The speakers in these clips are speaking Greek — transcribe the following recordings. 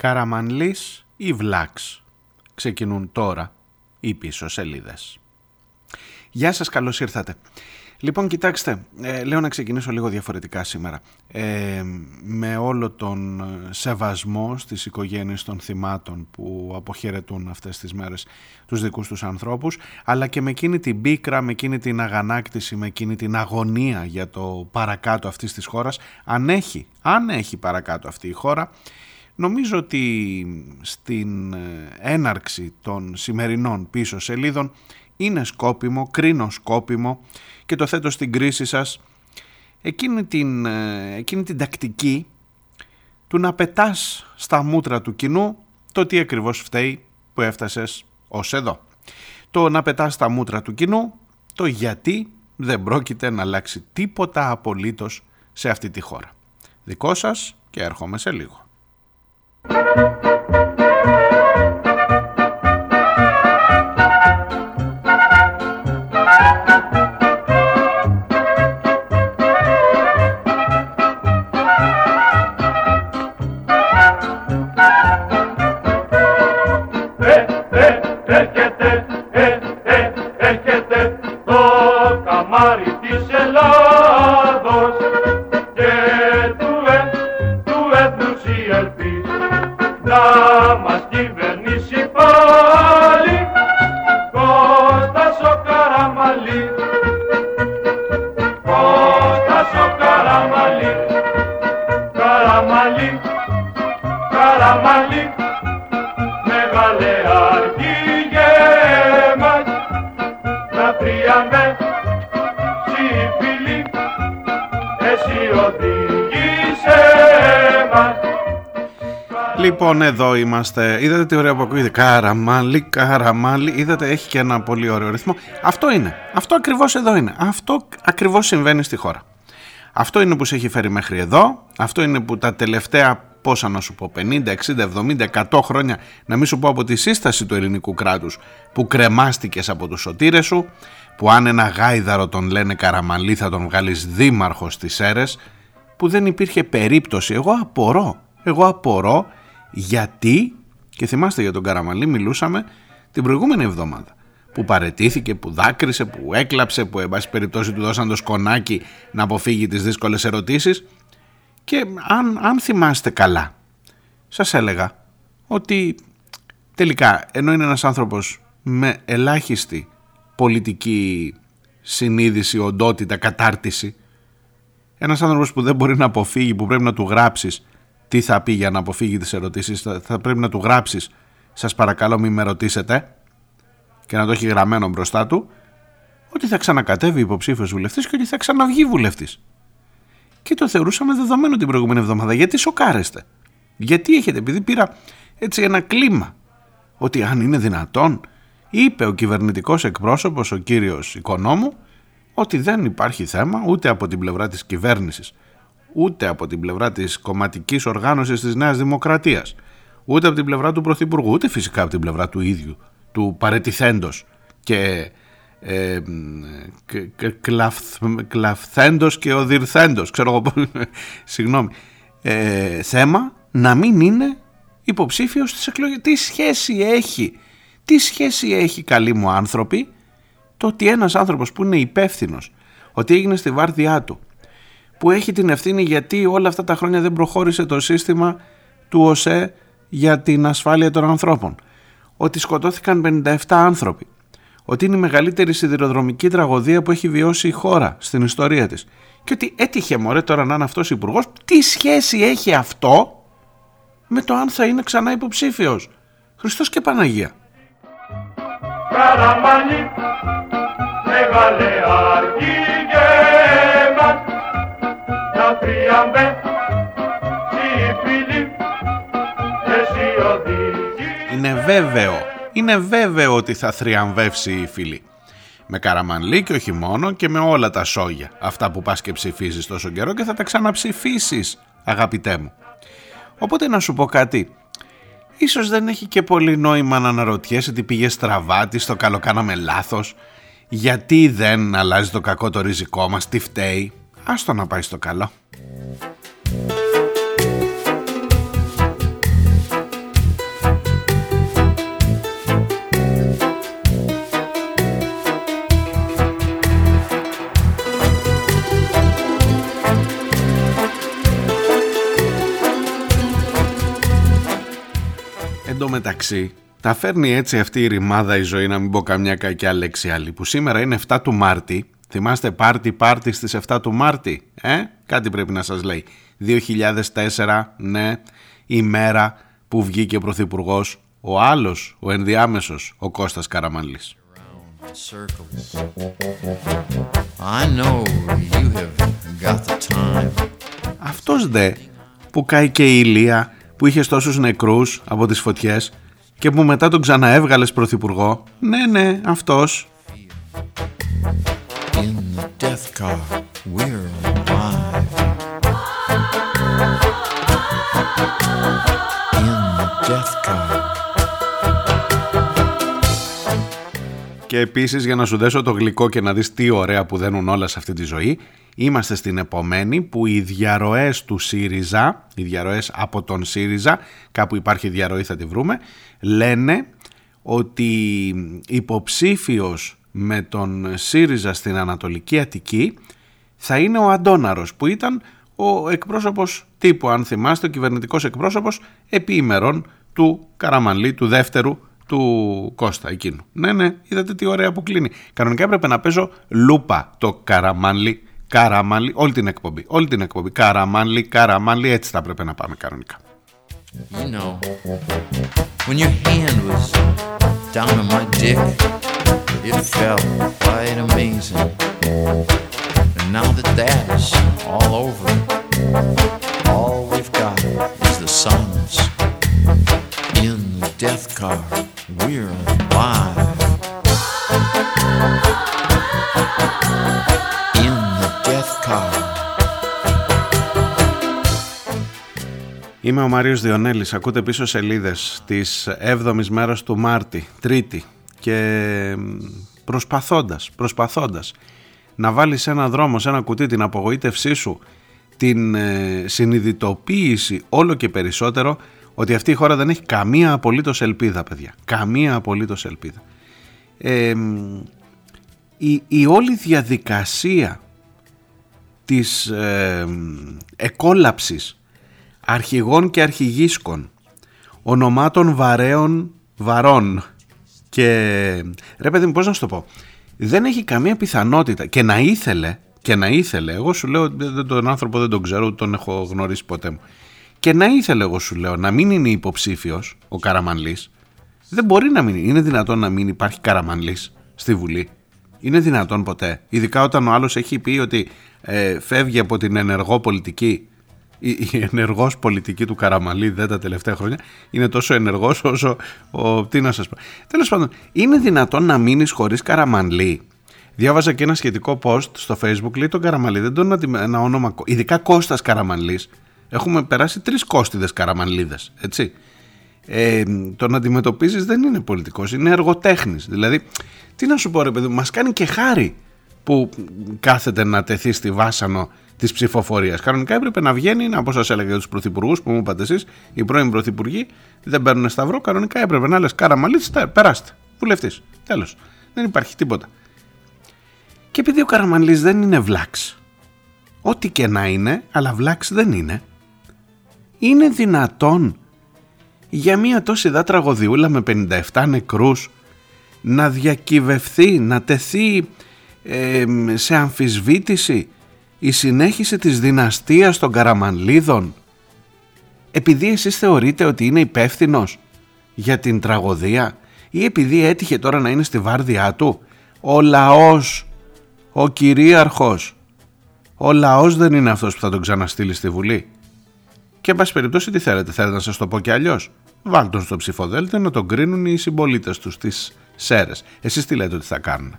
Καραμανλής ή Βλάξ. Ξεκινούν τώρα οι πίσω σελίδες. Γεια σας, καλώς ήρθατε. Λοιπόν, κοιτάξτε, ε, λέω να ξεκινήσω λίγο διαφορετικά σήμερα. Ε, με όλο τον σεβασμό στις οικογένειες των θυμάτων που αποχαιρετούν αυτές τις μέρες τους δικούς τους ανθρώπους, αλλά και με εκείνη την πίκρα, με εκείνη την αγανάκτηση, με εκείνη την αγωνία για το παρακάτω αυτής της χώρας, αν έχει, αν έχει παρακάτω αυτή η χώρα, Νομίζω ότι στην έναρξη των σημερινών πίσω σελίδων είναι σκόπιμο, κρίνω σκόπιμο και το θέτω στην κρίση σας εκείνη την, ε, εκείνη την τακτική του να πετάς στα μούτρα του κοινού το τι ακριβώς φταίει που έφτασες ως εδώ. Το να πετάς στα μούτρα του κοινού το γιατί δεν πρόκειται να αλλάξει τίποτα απολύτως σε αυτή τη χώρα. Δικό σας και έρχομαι σε λίγο. Thank you. Λοιπόν, εδώ είμαστε. Είδατε τι ωραία που ακούγεται. Καραμάλι, καραμάλι. Είδατε, έχει και ένα πολύ ωραίο ρυθμό. Αυτό είναι. Αυτό ακριβώς εδώ είναι. Αυτό ακριβώς συμβαίνει στη χώρα. Αυτό είναι που σε έχει φέρει μέχρι εδώ. Αυτό είναι που τα τελευταία πόσα να σου πω, 50, 60, 70, 100 χρόνια, να μην σου πω από τη σύσταση του ελληνικού κράτους που κρεμάστηκες από τους σωτήρες σου, που αν ένα γάιδαρο τον λένε καραμαλή θα τον βγάλεις δήμαρχος στις αίρες, που δεν υπήρχε περίπτωση. Εγώ απορώ, εγώ απορώ γιατί, και θυμάστε για τον Καραμαλή μιλούσαμε την προηγούμενη εβδομάδα, που παρετήθηκε, που δάκρυσε, που έκλαψε, που εν πάση περιπτώσει του δώσαν το σκονάκι να αποφύγει τις δύσκολες ερωτήσεις. Και αν, αν θυμάστε καλά, σας έλεγα ότι τελικά ενώ είναι ένας άνθρωπος με ελάχιστη πολιτική συνείδηση, οντότητα, κατάρτιση, ένας άνθρωπος που δεν μπορεί να αποφύγει, που πρέπει να του γράψεις τι θα πει για να αποφύγει τις ερωτήσεις, θα, πρέπει να του γράψεις σας παρακαλώ μην με ρωτήσετε και να το έχει γραμμένο μπροστά του ότι θα ξανακατέβει υποψήφιος βουλευτής και ότι θα ξαναβγεί βουλευτής. Και το θεωρούσαμε δεδομένο την προηγούμενη εβδομάδα. Γιατί σοκάρεστε; Γιατί έχετε, επειδή πήρα έτσι ένα κλίμα. Ότι αν είναι δυνατόν, είπε ο κυβερνητικός εκπρόσωπος, ο κύριος Οικονόμου, ότι δεν υπάρχει θέμα ούτε από την πλευρά της κυβέρνησης ούτε από την πλευρά της κομματικής οργάνωσης της Νέας Δημοκρατίας, ούτε από την πλευρά του Πρωθυπουργού, ούτε φυσικά από την πλευρά του ίδιου, του παρετηθέντος και ε, κλαφθέντος και οδυρθέντος, ξέρω εγώ συγγνώμη, ε, θέμα να μην είναι υποψήφιος στις εκλογές. Τι σχέση έχει, τι σχέση έχει καλοί μου άνθρωποι, το ότι ένας άνθρωπος που είναι υπεύθυνος, ότι έγινε στη βάρδιά του, που έχει την ευθύνη γιατί όλα αυτά τα χρόνια δεν προχώρησε το σύστημα του ΟΣΕ για την ασφάλεια των ανθρώπων. Ότι σκοτώθηκαν 57 άνθρωποι. Ότι είναι η μεγαλύτερη σιδηροδρομική τραγωδία που έχει βιώσει η χώρα στην ιστορία της. Και ότι έτυχε μωρέ τώρα να είναι αυτός υπουργός. Τι σχέση έχει αυτό με το αν θα είναι ξανά υποψήφιος; Χριστός και Παναγία. Είναι βέβαιο, είναι βέβαιο ότι θα θριαμβεύσει η φίλη. Με Καραμανλή και όχι μόνο και με όλα τα σόγια. Αυτά που πας και ψηφίζεις τόσο καιρό και θα τα ξαναψηφίσεις αγαπητέ μου. Οπότε να σου πω κάτι. Ίσως δεν έχει και πολύ νόημα να αναρωτιέσαι τι πήγες στραβά, τι στο καλό κάναμε λάθος. Γιατί δεν αλλάζει το κακό το ριζικό μας, τι φταίει άστο να πάει στο καλό. μεταξύ, τα φέρνει έτσι αυτή η ρημάδα η ζωή να μην πω καμιά κακιά λέξη άλλη που σήμερα είναι 7 του Μάρτη Θυμάστε πάρτι πάρτι στις 7 του Μάρτη, ε; Κάτι πρέπει να σας λέει. 2004, ναι, η μέρα που βγήκε ο Πρωθυπουργός, ο άλλος, ο ενδιάμεσος, ο Κώστας Καραμανλής. Αυτός δε που κάει και η Ηλία που είχε τόσους νεκρούς από τις φωτιές και που μετά τον ξαναέβγαλες πρωθυπουργό. Ναι, ναι, αυτός. In the death car, we're alive. In the death car. Και επίσης για να σου δέσω το γλυκό και να δεις τι ωραία που δένουν όλα σε αυτή τη ζωή Είμαστε στην επομένη που οι διαρροές του ΣΥΡΙΖΑ, οι διαρροές από τον ΣΥΡΙΖΑ, κάπου υπάρχει διαρροή θα τη βρούμε, λένε ότι υποψήφιος με τον ΣΥΡΙΖΑ στην Ανατολική Αττική θα είναι ο Αντόναρος που ήταν ο εκπρόσωπος τύπου, αν θυμάστε, ο κυβερνητικός εκπρόσωπος επί ημερών του Καραμανλή, του δεύτερου του Κώστα εκείνου. Ναι, ναι, είδατε τι ωραία που κλείνει. Κανονικά έπρεπε να παίζω λούπα το Καραμανλή Καραμάλι, όλη την εκπομπή. Όλη την εκπομπή. Καραμάλι, καραμάλι, έτσι θα πρέπει να πάμε κανονικά. You know, when your hand was down on my dick, it felt quite amazing. And now that that is all over, all we've got is the silence. In the death car, we're alive. Είμαι ο Μάριος Διονέλης, ακούτε πίσω σελίδες της 7ης μέρας του Μάρτη, Τρίτη. Και προσπαθώντας, προσπαθώντας να βάλεις σε ένα δρόμο, σε ένα κουτί την απογοήτευσή σου, την ε, συνειδητοποίηση όλο και περισσότερο ότι αυτή η χώρα δεν έχει καμία απολύτως ελπίδα παιδιά, καμία απολύτως ελπίδα. Ε, η, η όλη διαδικασία της ε, εκόλαψης αρχηγών και αρχηγίσκων, ονομάτων βαρέων βαρών και ρε παιδί μου πώς να σου το πω, δεν έχει καμία πιθανότητα και να ήθελε, και να ήθελε, εγώ σου λέω τον άνθρωπο δεν τον ξέρω, τον έχω γνωρίσει ποτέ μου, και να ήθελε εγώ σου λέω να μην είναι υποψήφιος ο Καραμανλής, δεν μπορεί να μην είναι, είναι δυνατόν να μην υπάρχει Καραμανλής στη Βουλή. Είναι δυνατόν ποτέ. Ειδικά όταν ο άλλος έχει πει ότι ε, φεύγει από την ενεργό πολιτική η, η ενεργός πολιτική του Καραμαλή δεν τα τελευταία χρόνια είναι τόσο ενεργός όσο ο, τι να σας πω. Τέλος πάντων, είναι δυνατόν να μείνεις χωρίς Καραμαλή; Διάβαζα και ένα σχετικό post στο facebook, λέει τον Καραμαλή, δεν τον ένα όνομα, ειδικά Κώστας Καραμαλής, έχουμε περάσει τρεις κόστιδες Καραμαλίδες, έτσι. Ε, τον αντιμετωπίζεις δεν είναι πολιτικός, είναι εργοτέχνης. Δηλαδή, τι να σου πω ρε παιδί, μας κάνει και χάρη που κάθεται να τεθεί στη βάσανο της ψηφοφορίας. Κανονικά έπρεπε να βγαίνει, να πώ σας έλεγα για τους πρωθυπουργούς που μου είπατε εσείς, οι πρώην πρωθυπουργοί δεν παίρνουν σταυρό. Κανονικά έπρεπε να λες Καραμαλίτση, περάστε. Βουλευτής. Τέλος. Δεν υπάρχει τίποτα. Και επειδή ο Καραμαλής δεν είναι βλάξ, ό,τι και να είναι, αλλά βλάξ δεν είναι, είναι δυνατόν για μια τόση δά τραγωδιούλα με 57 νεκρούς να διακυβευθεί, να τεθεί σε αμφισβήτηση η συνέχιση της δυναστείας των Καραμανλίδων. Επειδή εσείς θεωρείτε ότι είναι υπεύθυνος για την τραγωδία ή επειδή έτυχε τώρα να είναι στη βάρδιά του ο λαός, ο κυρίαρχος ο λαός δεν είναι αυτός που θα τον ξαναστείλει στη Βουλή. Και εν πάση περιπτώσει τι θέλετε, θέλετε να σας το πω κι αλλιώς; Βάλτε τον στο ψηφοδέλτιο να τον κρίνουν οι συμπολίτες τους στις ΣΕΡΕΣ εσείς τι λέτε ότι θα κάνουν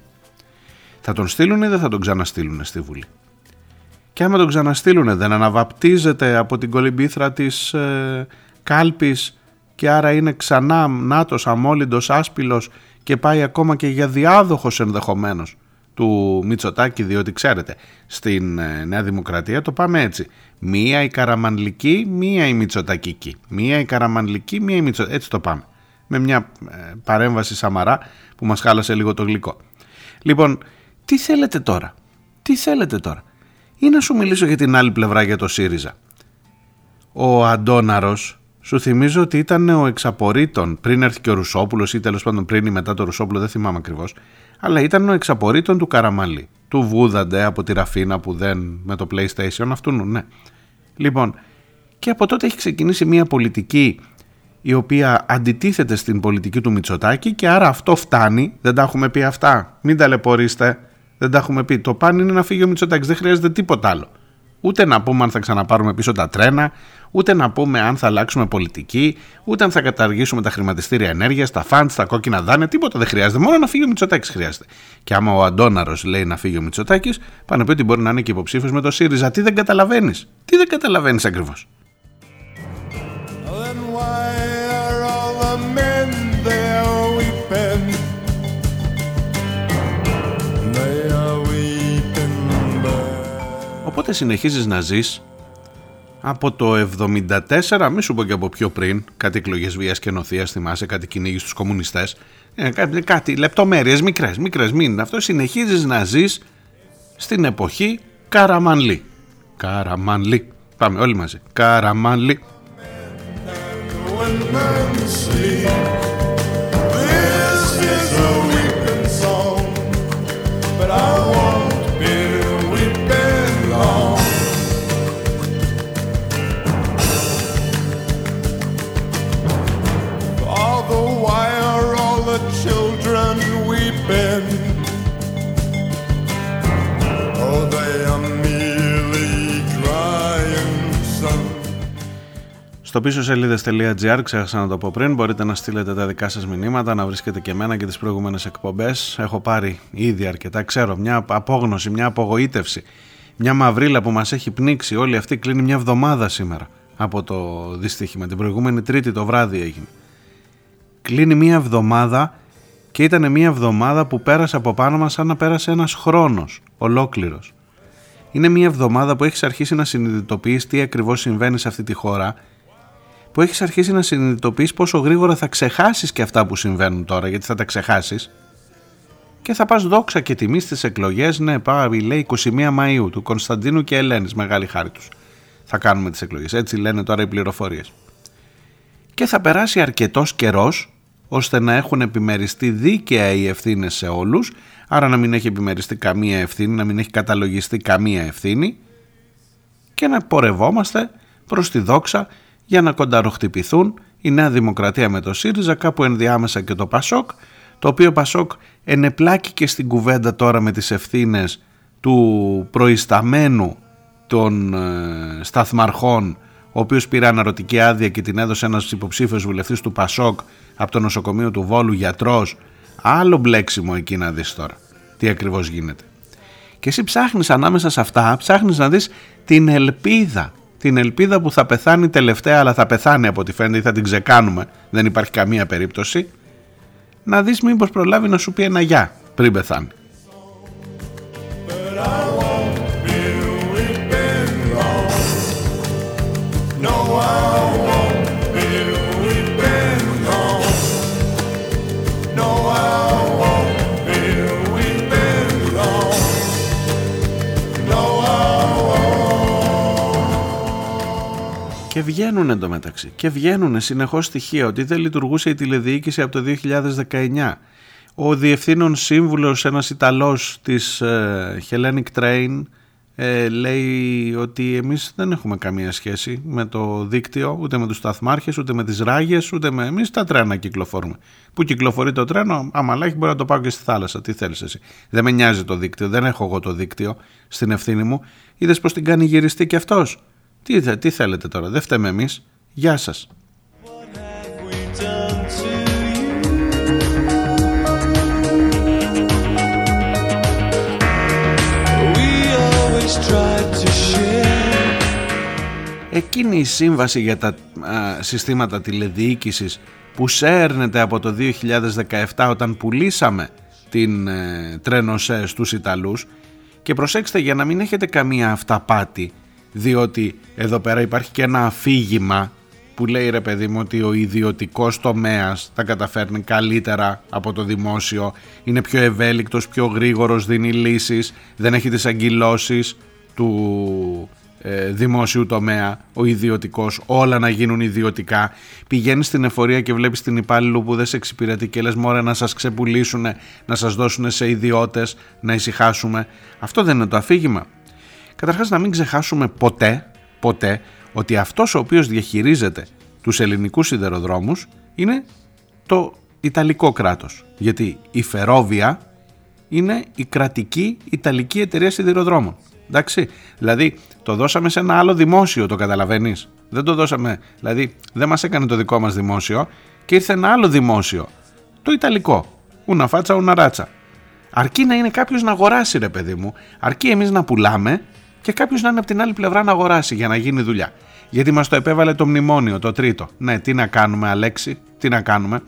θα τον στείλουν ή δεν θα τον ξαναστείλουν στη Βουλή; Και άμα τον ξαναστείλουν δεν αναβαπτίζεται από την κολυμπήθρα της ε, κάλπης και άρα είναι ξανά νάτος, αμόλυντος, άσπυλος και πάει ακόμα και για διάδοχος ενδεχομένως του Μητσοτάκη διότι ξέρετε στην ε, Νέα Δημοκρατία το πάμε έτσι. Μία η Καραμανλική, μία η Μητσοτακική. Μία η Καραμανλική, μία η Μητσοτακική έτσι το πάμε. Με μια ε, παρέμβαση Σαμαρά που μας χάλασε λίγο το γλυκό. Λοιπόν τι θέλετε τώρα; Τι θέλετε τώρα; Ή να σου μιλήσω για την άλλη πλευρά για το ΣΥΡΙΖΑ; Ο Αντόναρος Σου θυμίζω ότι ήταν ο εξαπορήτων πριν έρθει και ο Ρουσόπουλος ή τέλος πάντων πριν ή μετά το Ρουσόπουλο, δεν θυμάμαι ακριβώς. Αλλά ήταν ο εξαπορήτων του Καραμαλή. Του Βούδαντε από τη Ραφίνα που δεν με το PlayStation, αυτού ναι. Λοιπόν, και από τότε έχει ξεκινήσει μια πολιτική η οποία αντιτίθεται στην πολιτική του Μητσοτάκη και άρα αυτό φτάνει. Δεν τα έχουμε πει αυτά. Μην ταλαιπωρήστε. Δεν τα έχουμε πει. Το παν είναι να φύγει ο Μητσοτάκης. Δεν χρειάζεται τίποτα άλλο. Ούτε να πούμε αν θα ξαναπάρουμε πίσω τα τρένα, ούτε να πούμε αν θα αλλάξουμε πολιτική, ούτε αν θα καταργήσουμε τα χρηματιστήρια ενέργειας, τα φαντς, τα κόκκινα δάνεια, τίποτα δεν χρειάζεται. Μόνο να φύγει ο Μητσοτάκης χρειάζεται. Και άμα ο Αντόναρο λέει να φύγει ο Μητσοτάκης, πάνε πει ότι μπορεί να είναι και υποψήφιος με το ΣΥΡΙΖΑ. Τι δεν καταλαβαίνεις. Τι δεν καταλαβαίνεις ακριβώς. Οπότε συνεχίζεις να ζεις από το 74, μη σου πω και από πιο πριν, κάτι εκλογές βίας και νοθεία, θυμάσαι, κάτι κυνήγι στους κομμουνιστές, ε, κάτι, κάτι λεπτομέρειες μικρές, μικρές, μην αυτό, συνεχίζεις να ζεις στην εποχή Καραμανλή. Καραμανλή. Πάμε όλοι μαζί. Καραμανλή. Στο πίσω σελίδε.gr, ξέχασα να το πω πριν, μπορείτε να στείλετε τα δικά σας μηνύματα, να βρίσκετε και εμένα και τις προηγούμενες εκπομπές. Έχω πάρει ήδη αρκετά, ξέρω, μια απόγνωση, μια απογοήτευση, μια μαυρίλα που μας έχει πνίξει. Όλη αυτή κλείνει μια εβδομάδα σήμερα από το δυστύχημα. Την προηγούμενη Τρίτη το βράδυ έγινε. Κλείνει μια εβδομάδα και ήταν μια εβδομάδα που πέρασε από πάνω μας σαν να πέρασε ένας χρόνος ολόκληρος. Είναι μια εβδομάδα που έχεις αρχίσει να συνειδητοποιείς τι ακριβώς συμβαίνει σε αυτή τη χώρα που έχεις αρχίσει να συνειδητοποιείς πόσο γρήγορα θα ξεχάσεις και αυτά που συμβαίνουν τώρα γιατί θα τα ξεχάσεις. Και θα πας δόξα και τιμή στις εκλογές ναι πάει λέει 21 Μαΐου του Κωνσταντίνου και Ελένης μεγάλη χάρη τους. Θα κάνουμε τις εκλογές έτσι λένε τώρα οι πληροφορίες. Και θα περάσει αρκετός καιρός ώστε να έχουν επιμεριστεί δίκαια οι ευθύνες σε όλους άρα να μην έχει επιμεριστεί καμία ευθύνη να μην έχει καταλογιστεί καμία ευθύνη και να πορευόμαστε προς τη δόξα για να κονταροχτυπηθούν η Νέα Δημοκρατία με το ΣΥΡΙΖΑ, κάπου ενδιάμεσα και το ΠΑΣΟΚ, το οποίο ΠΑΣΟΚ ενεπλάκει και στην κουβέντα τώρα με τις ευθύνες του προϊσταμένου των ε, σταθμαρχών, ο οποίος πήρε αναρωτική άδεια και την έδωσε ένας υποψήφιος βουλευτής του ΠΑΣΟΚ από το νοσοκομείο του Βόλου, γιατρός. Άλλο μπλέξιμο εκεί να δεις τώρα, τι ακριβώς γίνεται. Και εσύ ψάχνεις ανάμεσα σε αυτά, ψάχνεις να δεις την ελπίδα την ελπίδα που θα πεθάνει τελευταία αλλά θα πεθάνει από ό,τι φαίνεται ή θα την ξεκάνουμε, δεν υπάρχει καμία περίπτωση, να δεις μήπως προλάβει να σου πει ένα γεια πριν πεθάνει. Και βγαίνουν εντωμεταξύ. Και βγαίνουν συνεχώς στοιχεία ότι δεν λειτουργούσε η τηλεδιοίκηση από το 2019. Ο διευθύνων σύμβουλος, ένας Ιταλός της ε, Hellenic Train, ε, λέει ότι εμείς δεν έχουμε καμία σχέση με το δίκτυο, ούτε με τους σταθμάρχες, ούτε με τις ράγες, ούτε με εμείς τα τρένα κυκλοφορούμε. Που κυκλοφορεί το τρένο, άμα λέει μπορεί να το πάω και στη θάλασσα. Τι θέλεις εσύ. Δεν με νοιάζει το δίκτυο, δεν έχω εγώ το δίκτυο στην ευθύνη μου. Είδες πως την κάνει γυριστή και αυτός. Τι, τι θέλετε τώρα, δεν φταίμε εμείς. Γεια σας. Εκείνη η σύμβαση για τα συστήματα τηλεδιοίκησης που σέρνεται από το 2017 όταν πουλήσαμε την ε, τρένοσέ στους Ιταλούς και προσέξτε για να μην έχετε καμία αυταπάτη διότι εδώ πέρα υπάρχει και ένα αφήγημα που λέει ρε παιδί μου ότι ο ιδιωτικός τομέας θα καταφέρνει καλύτερα από το δημόσιο, είναι πιο ευέλικτος, πιο γρήγορος, δίνει λύσεις, δεν έχει τις αγκυλώσεις του ε, δημόσιου τομέα, ο ιδιωτικός, όλα να γίνουν ιδιωτικά. Πηγαίνεις στην εφορία και βλέπεις την υπάλληλο που δεν σε εξυπηρετεί και λες: Μωρέ, να σας ξεπουλήσουν, να σας δώσουν σε ιδιώτες, να ησυχάσουμε. Αυτό δεν είναι το αφήγημα. Καταρχάς, να μην ξεχάσουμε ποτέ, ποτέ, ότι αυτός ο οποίος διαχειρίζεται τους ελληνικούς σιδεροδρόμους είναι το Ιταλικό κράτος. Γιατί η Φερόβια είναι η κρατική Ιταλική εταιρεία σιδηροδρόμων. Εντάξει, δηλαδή το δώσαμε σε ένα άλλο δημόσιο, το καταλαβαίνεις. Δεν το δώσαμε, δηλαδή δεν μας έκανε το δικό μας δημόσιο και ήρθε ένα άλλο δημόσιο, το Ιταλικό. Ούνα φάτσα, ούνα ράτσα. Αρκεί να είναι κάποιος να αγοράσει, ρε παιδί μου, αρκεί εμείς να πουλάμε και κάποιος να είναι από την άλλη πλευρά να αγοράσει για να γίνει δουλειά. Γιατί μας το επέβαλε το μνημόνιο, το τρίτο. Ναι, τι να κάνουμε, Αλέξη, τι να κάνουμε.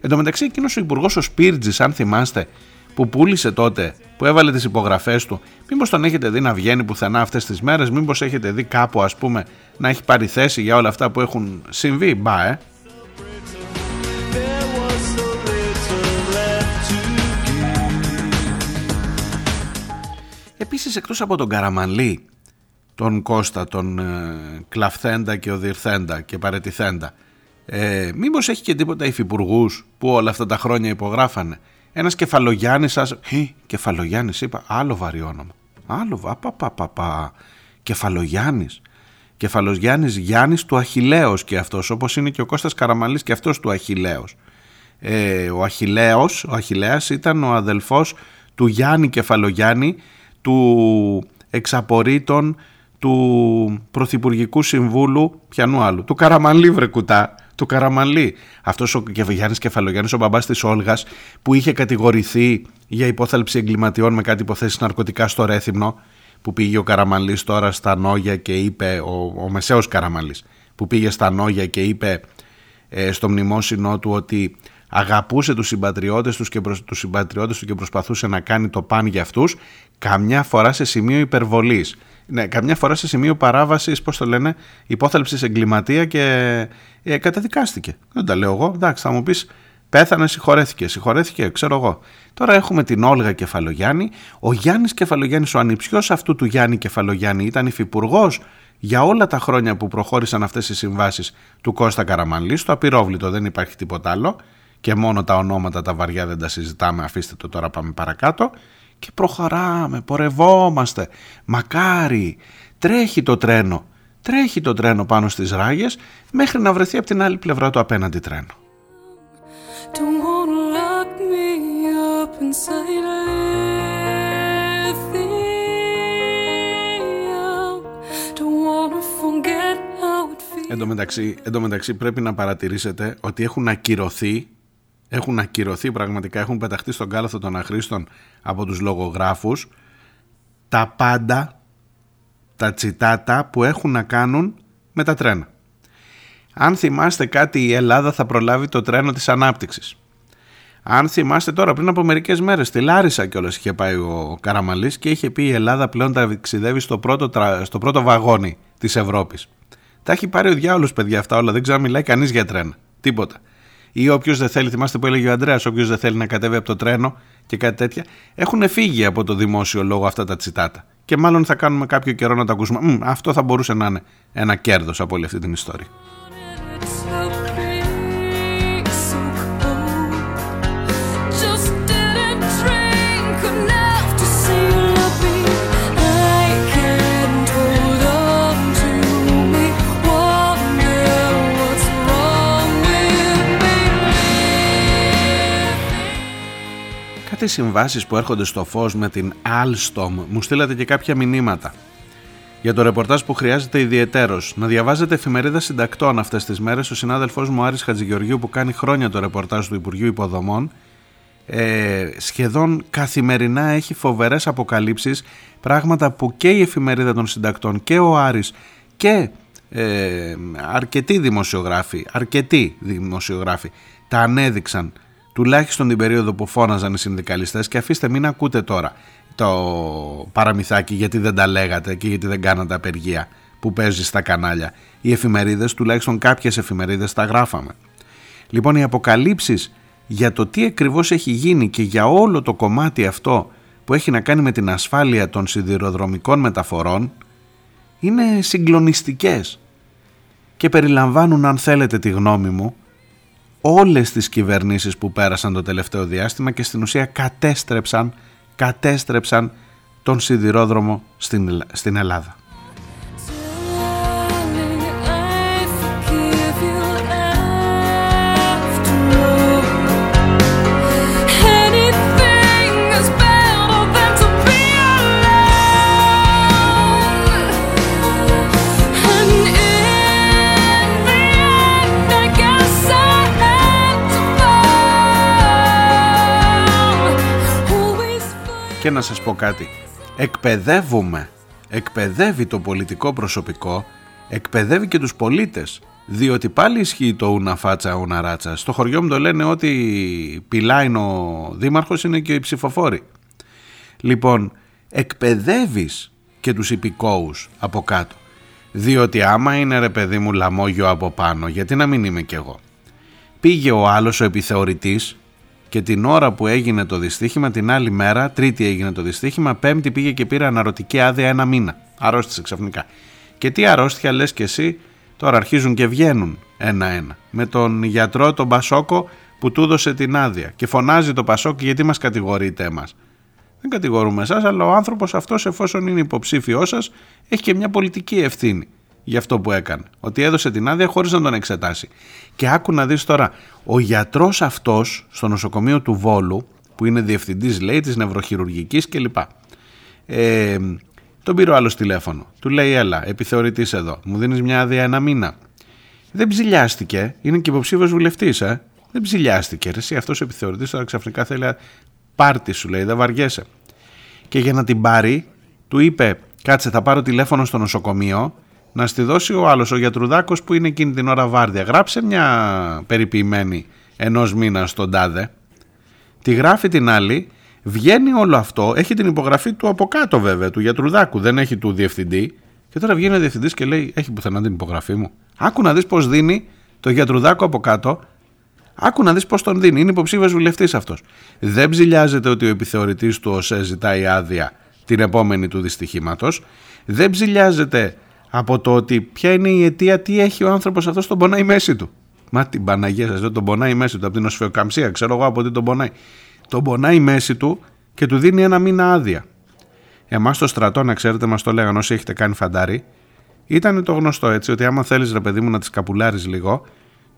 Εν τω μεταξύ, εκείνος ο υπουργός ο Σπίρτζης, αν θυμάστε, που πούλησε τότε, που έβαλε τις υπογραφές του, μήπως τον έχετε δει να βγαίνει πουθενά αυτές τις μέρες, μήπως έχετε δει κάπου, ας πούμε, να έχει πάρει θέση για όλα αυτά που έχουν συμβεί. Μπα, ε. Επίσης εκτός από τον Καραμανλή, τον Κώστα, τον ε, Κλαφθέντα και Οδυρθέντα και Παρετηθέντα, ε, μήπως έχει και τίποτα υφυπουργούς που όλα αυτά τα χρόνια υπογράφανε; Ένας κεφαλογιάννης σας... κεφαλογιάννης είπα, άλλο βαρύ όνομα. Άλλο, απαπαπαπα. Κεφαλογιάννης. Κεφαλογιάννης Γιάννης του Αχιλέως και αυτός, όπως είναι και ο Κώστας Καραμαλής και αυτός του Αχιλέως. Ε, ο Αχιλέος, ο Αχιλέας ήταν ο αδελφός του Γιάννη Κεφαλογιάννη, του εξαπορήτων του Πρωθυπουργικού Συμβούλου, πιανού άλλου, του Καραμαλή βρε κουτά, του Καραμαλή. Αυτός ο Γιάννης Κεφαλογιάννης, ο μπαμπάς της Όλγας, που είχε κατηγορηθεί για υπόθαλψη εγκληματιών με κάτι υποθέσεις ναρκωτικά στο Ρέθυμνο, που πήγε ο Καραμαλής τώρα στα Νόγια και είπε, ο, ο Μεσαίος Καραμαλής, που πήγε στα Νόγια και είπε ε, στο μνημόσυνό του ότι αγαπούσε τους συμπατριώτες, τους και τους συμπατριώτες του και προσπαθούσε να κάνει το παν για αυτούς, καμιά φορά σε σημείο υπερβολής. Ναι, καμιά φορά σε σημείο παράβασης, πώς το λένε, υπόθαλψης εγκληματία και ε, καταδικάστηκε. Δεν τα λέω εγώ. Εντάξει, θα μου πεις, πέθανε, συγχωρέθηκε. Συγχωρέθηκε, ξέρω εγώ. Τώρα έχουμε την Όλγα Κεφαλογιάννη. Ο Γιάννης Κεφαλογιάννης, ο ανιψιός αυτού του Γιάννη Κεφαλογιάννη, ήταν υφυπουργός για όλα τα χρόνια που προχώρησαν αυτές οι συμβάσεις του Κώστα Καραμανλής. Στο απειρόβλητο δεν υπάρχει τίποτα άλλο. Και μόνο τα ονόματα τα βαριά δεν τα συζητάμε. Αφήστε το τώρα, πάμε παρακάτω και προχωράμε, πορευόμαστε. Μακάρι, τρέχει το τρένο, τρέχει το τρένο πάνω στις ράγες μέχρι να βρεθεί από την άλλη πλευρά του απέναντι τρένο. Εν τω μεταξύ, μεταξύ πρέπει να παρατηρήσετε ότι έχουν ακυρωθεί έχουν ακυρωθεί πραγματικά, έχουν πεταχτεί στον κάλαθο των αχρήστων από τους λογογράφους τα πάντα, τα τσιτάτα που έχουν να κάνουν με τα τρένα. Αν θυμάστε κάτι η Ελλάδα θα προλάβει το τρένο της ανάπτυξης. Αν θυμάστε τώρα πριν από μερικές μέρες στη Λάρισα κιόλας είχε πάει ο Καραμαλής και είχε πει η Ελλάδα πλέον τα ταξιδεύει στο πρώτο, στο πρώτο βαγόνι της Ευρώπης. Τα έχει πάρει ο διάολος παιδιά αυτά όλα, δεν ξέρω αν μιλάει κανείς για τρένα. Τίποτα ή όποιος δεν θέλει, θυμάστε που έλεγε ο Αντρέα, όποιος δεν θέλει να κατέβει από το τρένο και κάτι τέτοια, έχουν φύγει από το δημόσιο λόγο αυτά τα τσιτάτα. Και μάλλον θα κάνουμε κάποιο καιρό να τα ακούσουμε. αυτό θα μπορούσε να είναι ένα κέρδος από όλη αυτή την ιστορία. Κάτι συμβάσεις που έρχονται στο φως με την Alstom μου στείλατε και κάποια μηνύματα για το ρεπορτάζ που χρειάζεται ιδιαιτέρως. Να διαβάζετε εφημερίδα συντακτών αυτές τις μέρες. Ο συνάδελφός μου Άρης Χατζηγεωργίου, που κάνει χρόνια το ρεπορτάζ του Υπουργείου Υποδομών, ε, σχεδόν καθημερινά έχει φοβερές αποκαλύψεις. Πράγματα που και η εφημερίδα των συντακτών και ο Άρης και ε, αρκετοί δημοσιογράφοι, αρκετοί δημοσιογράφοι τα ανέδειξαν τουλάχιστον την περίοδο που φώναζαν οι συνδικαλιστές και αφήστε μην ακούτε τώρα το παραμυθάκι γιατί δεν τα λέγατε και γιατί δεν κάνατε απεργία που παίζει στα κανάλια. Οι εφημερίδες, τουλάχιστον κάποιες εφημερίδες τα γράφαμε. Λοιπόν οι αποκαλύψεις για το τι ακριβώς έχει γίνει και για όλο το κομμάτι αυτό που έχει να κάνει με την ασφάλεια των σιδηροδρομικών μεταφορών είναι συγκλονιστικές και περιλαμβάνουν αν θέλετε τη γνώμη μου όλες τις κυβερνήσεις που πέρασαν το τελευταίο διάστημα και στην ουσία κατέστρεψαν, κατέστρεψαν τον σιδηρόδρομο στην, στην Ελλάδα. Και να σας πω κάτι, εκπαιδεύουμε, εκπαιδεύει το πολιτικό προσωπικό, εκπαιδεύει και τους πολίτες, διότι πάλι ισχύει το ούνα φάτσα, ούνα ράτσα. Στο χωριό μου το λένε ότι πιλάει ο δήμαρχος είναι και οι ψηφοφόροι. Λοιπόν, εκπαιδεύεις και τους υπηκόους από κάτω. Διότι άμα είναι ρε παιδί μου λαμόγιο από πάνω, γιατί να μην είμαι κι εγώ. Πήγε ο άλλος ο επιθεωρητής και την ώρα που έγινε το δυστύχημα, την άλλη μέρα, τρίτη έγινε το δυστύχημα, πέμπτη πήγε και πήρε αναρωτική άδεια ένα μήνα. Αρρώστησε ξαφνικά. Και τι αρρώστια λες και εσύ, τώρα αρχίζουν και βγαίνουν ένα-ένα. Με τον γιατρό τον Πασόκο που του έδωσε την άδεια. Και φωνάζει το Πασόκο γιατί μας κατηγορείτε εμάς. Δεν κατηγορούμε εσάς, αλλά ο άνθρωπος αυτός εφόσον είναι υποψήφιό σας, έχει και μια πολιτική ευθύνη για αυτό που έκανε. Ότι έδωσε την άδεια χωρίς να τον εξετάσει. Και άκου να δεις τώρα, ο γιατρός αυτός στο νοσοκομείο του Βόλου, που είναι διευθυντής λέει της νευροχειρουργικής κλπ. Ε, τον πήρε ο άλλος τηλέφωνο. Του λέει έλα, επιθεωρητής εδώ, μου δίνεις μια άδεια ένα μήνα. Δεν ψηλιάστηκε, είναι και υποψήφιος βουλευτής, ε. Δεν ψηλιάστηκε. Ρε, εσύ αυτός ο επιθεωρητής τώρα ξαφνικά θέλει πάρτι σου, λέει, δεν βαριέσαι. Και για να την πάρει, του είπε, κάτσε, θα πάρω τηλέφωνο στο νοσοκομείο να στη δώσει ο άλλος, ο γιατρουδάκος που είναι εκείνη την ώρα βάρδια. Γράψε μια περιποιημένη ενός μήνα στον τάδε, τη γράφει την άλλη, βγαίνει όλο αυτό, έχει την υπογραφή του από κάτω βέβαια, του γιατρουδάκου, δεν έχει του διευθυντή. Και τώρα βγαίνει ο διευθυντής και λέει έχει πουθενά την υπογραφή μου. Άκου να δεις πώς δίνει το γιατρουδάκο από κάτω, άκου να δεις πώς τον δίνει, είναι υποψήφιος βουλευτής αυτός. Δεν ψηλιάζεται ότι ο επιθεωρητής του ΟΣΕ ζητάει άδεια την επόμενη του δυστυχήματος, δεν ψηλιάζεται από το ότι ποια είναι η αιτία, τι έχει ο άνθρωπος αυτός τον πονάει η μέση του. Μα την Παναγία σας, δεν τον πονάει η μέση του, από την οσφαιοκαμψία, ξέρω εγώ από τι τον πονάει. Τον πονάει η μέση του και του δίνει ένα μήνα άδεια. Εμάς στο στρατό, να ξέρετε, μας το λέγανε όσοι έχετε κάνει φαντάρι, ήταν το γνωστό έτσι, ότι άμα θέλεις ρε παιδί μου να τις καπουλάρεις λίγο,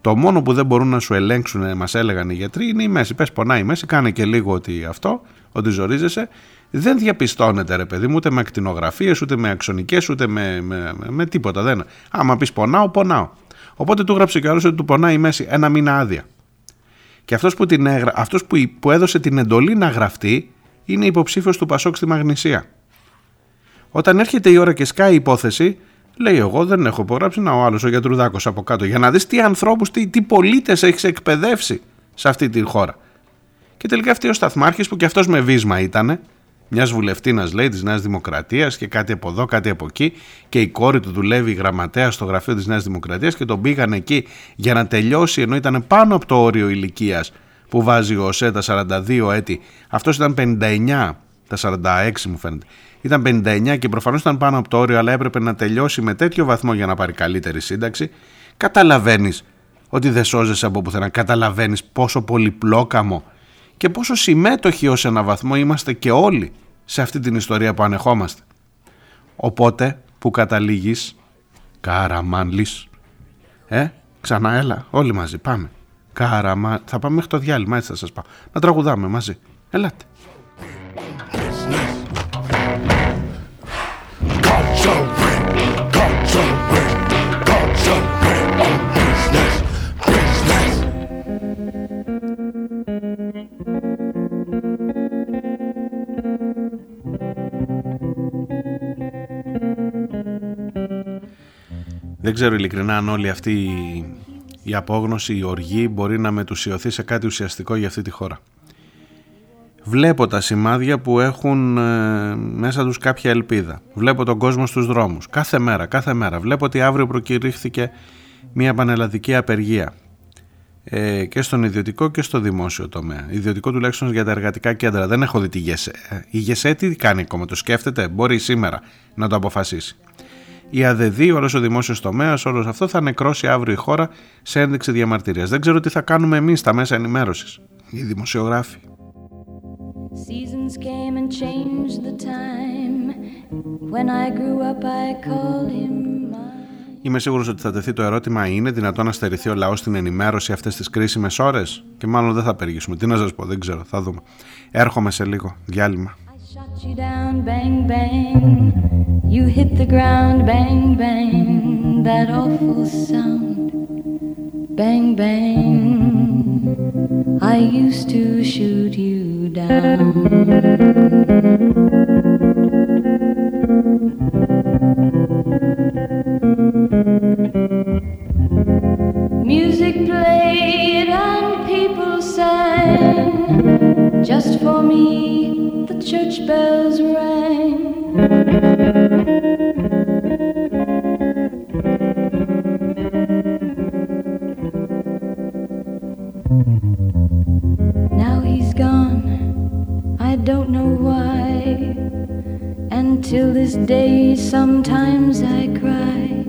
το μόνο που δεν μπορούν να σου ελέγξουν, μας έλεγαν οι γιατροί, είναι η μέση. Πες, πονάει η μέση, κάνε και λίγο ότι αυτό, ότι ζορίζεσαι δεν διαπιστώνεται ρε παιδί μου ούτε με ακτινογραφίες, ούτε με αξονικές, ούτε με, με, με, τίποτα. Δεν. Άμα πεις πονάω, πονάω. Οπότε του γράψε και άλλος ότι του πονάει η μέση ένα μήνα άδεια. Και αυτός που, την αυτός που, που έδωσε την εντολή να γραφτεί είναι υποψήφιος του Πασόκ στη Μαγνησία. Όταν έρχεται η ώρα και σκάει η υπόθεση, λέει εγώ δεν έχω υπογράψει, να ο άλλος ο γιατρουδάκος από κάτω για να δεις τι ανθρώπους, τι, τι πολίτες έχεις εκπαιδεύσει σε αυτή τη χώρα. Και τελικά αυτή ο Σταθμάρχης που και αυτός με βίσμα ήτανε, μιας βουλευτήνα λέει της Νέας Δημοκρατίας και κάτι από εδώ, κάτι από εκεί. Και η κόρη του δουλεύει γραμματέα στο γραφείο της Νέας Δημοκρατίας και τον πήγαν εκεί για να τελειώσει ενώ ήταν πάνω από το όριο ηλικίας που βάζει ο ΣΕ τα 42 έτη. Αυτός ήταν 59, τα 46 μου φαίνεται. Ήταν 59 και προφανώς ήταν πάνω από το όριο, αλλά έπρεπε να τελειώσει με τέτοιο βαθμό για να πάρει καλύτερη σύνταξη. Καταλαβαίνεις ότι δεν σώζεσαι από πουθενά. Καταλαβαίνεις πόσο πολυπλόκαμο και πόσο συμμέτοχοι ως ένα βαθμό είμαστε και όλοι σε αυτή την ιστορία που ανεχόμαστε. Οπότε που καταλήγεις Καραμάνλης. Ε, ξανά έλα, όλοι μαζί πάμε. Καραμάν, θα πάμε μέχρι το διάλειμμα έτσι θα σας πάω. Να τραγουδάμε μαζί, ελάτε Δεν ξέρω ειλικρινά αν όλη αυτή η απόγνωση, η οργή μπορεί να μετουσιωθεί σε κάτι ουσιαστικό για αυτή τη χώρα. Βλέπω τα σημάδια που έχουν ε, μέσα τους κάποια ελπίδα. Βλέπω τον κόσμο στους δρόμους. Κάθε μέρα, κάθε μέρα. Βλέπω ότι αύριο προκηρύχθηκε μια πανελλαδική απεργία ε, και στον ιδιωτικό και στο δημόσιο τομέα. Ιδιωτικό τουλάχιστον για τα εργατικά κέντρα. Δεν έχω δει τη ΓΕΣΕ. Η ΓΕΣΕ τι κάνει ακόμα, το σκέφτεται, μπορεί σήμερα να το αποφασίσει. Η ΑΔΔ, όλος ο δημόσιος τομέας, όλος αυτό θα νεκρώσει αύριο η χώρα σε ένδειξη διαμαρτυρίας. Δεν ξέρω τι θα κάνουμε εμείς στα μέσα ενημέρωσης, οι δημοσιογράφοι. Seasons came and changed the time. When I grew up, I called him Είμαι σίγουρος ότι θα τεθεί το ερώτημα είναι δυνατόν να στερηθεί ο λαός στην ενημέρωση αυτές τις κρίσιμες ώρες; Και μάλλον δεν θα περιγήσουμε. Τι να σας πω, δεν ξέρω, θα δούμε. Έρχομαι σε λίγο, διάλειμμα. You hit the ground, bang, bang, that awful sound. Bang, bang, I used to shoot you down. Music played and people sang. Just for me, the church bells rang. Now he's gone, I don't know why. And till this day, sometimes I cry.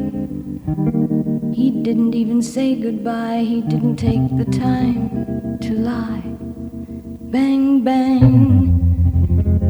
He didn't even say goodbye, he didn't take the time to lie. Bang, bang.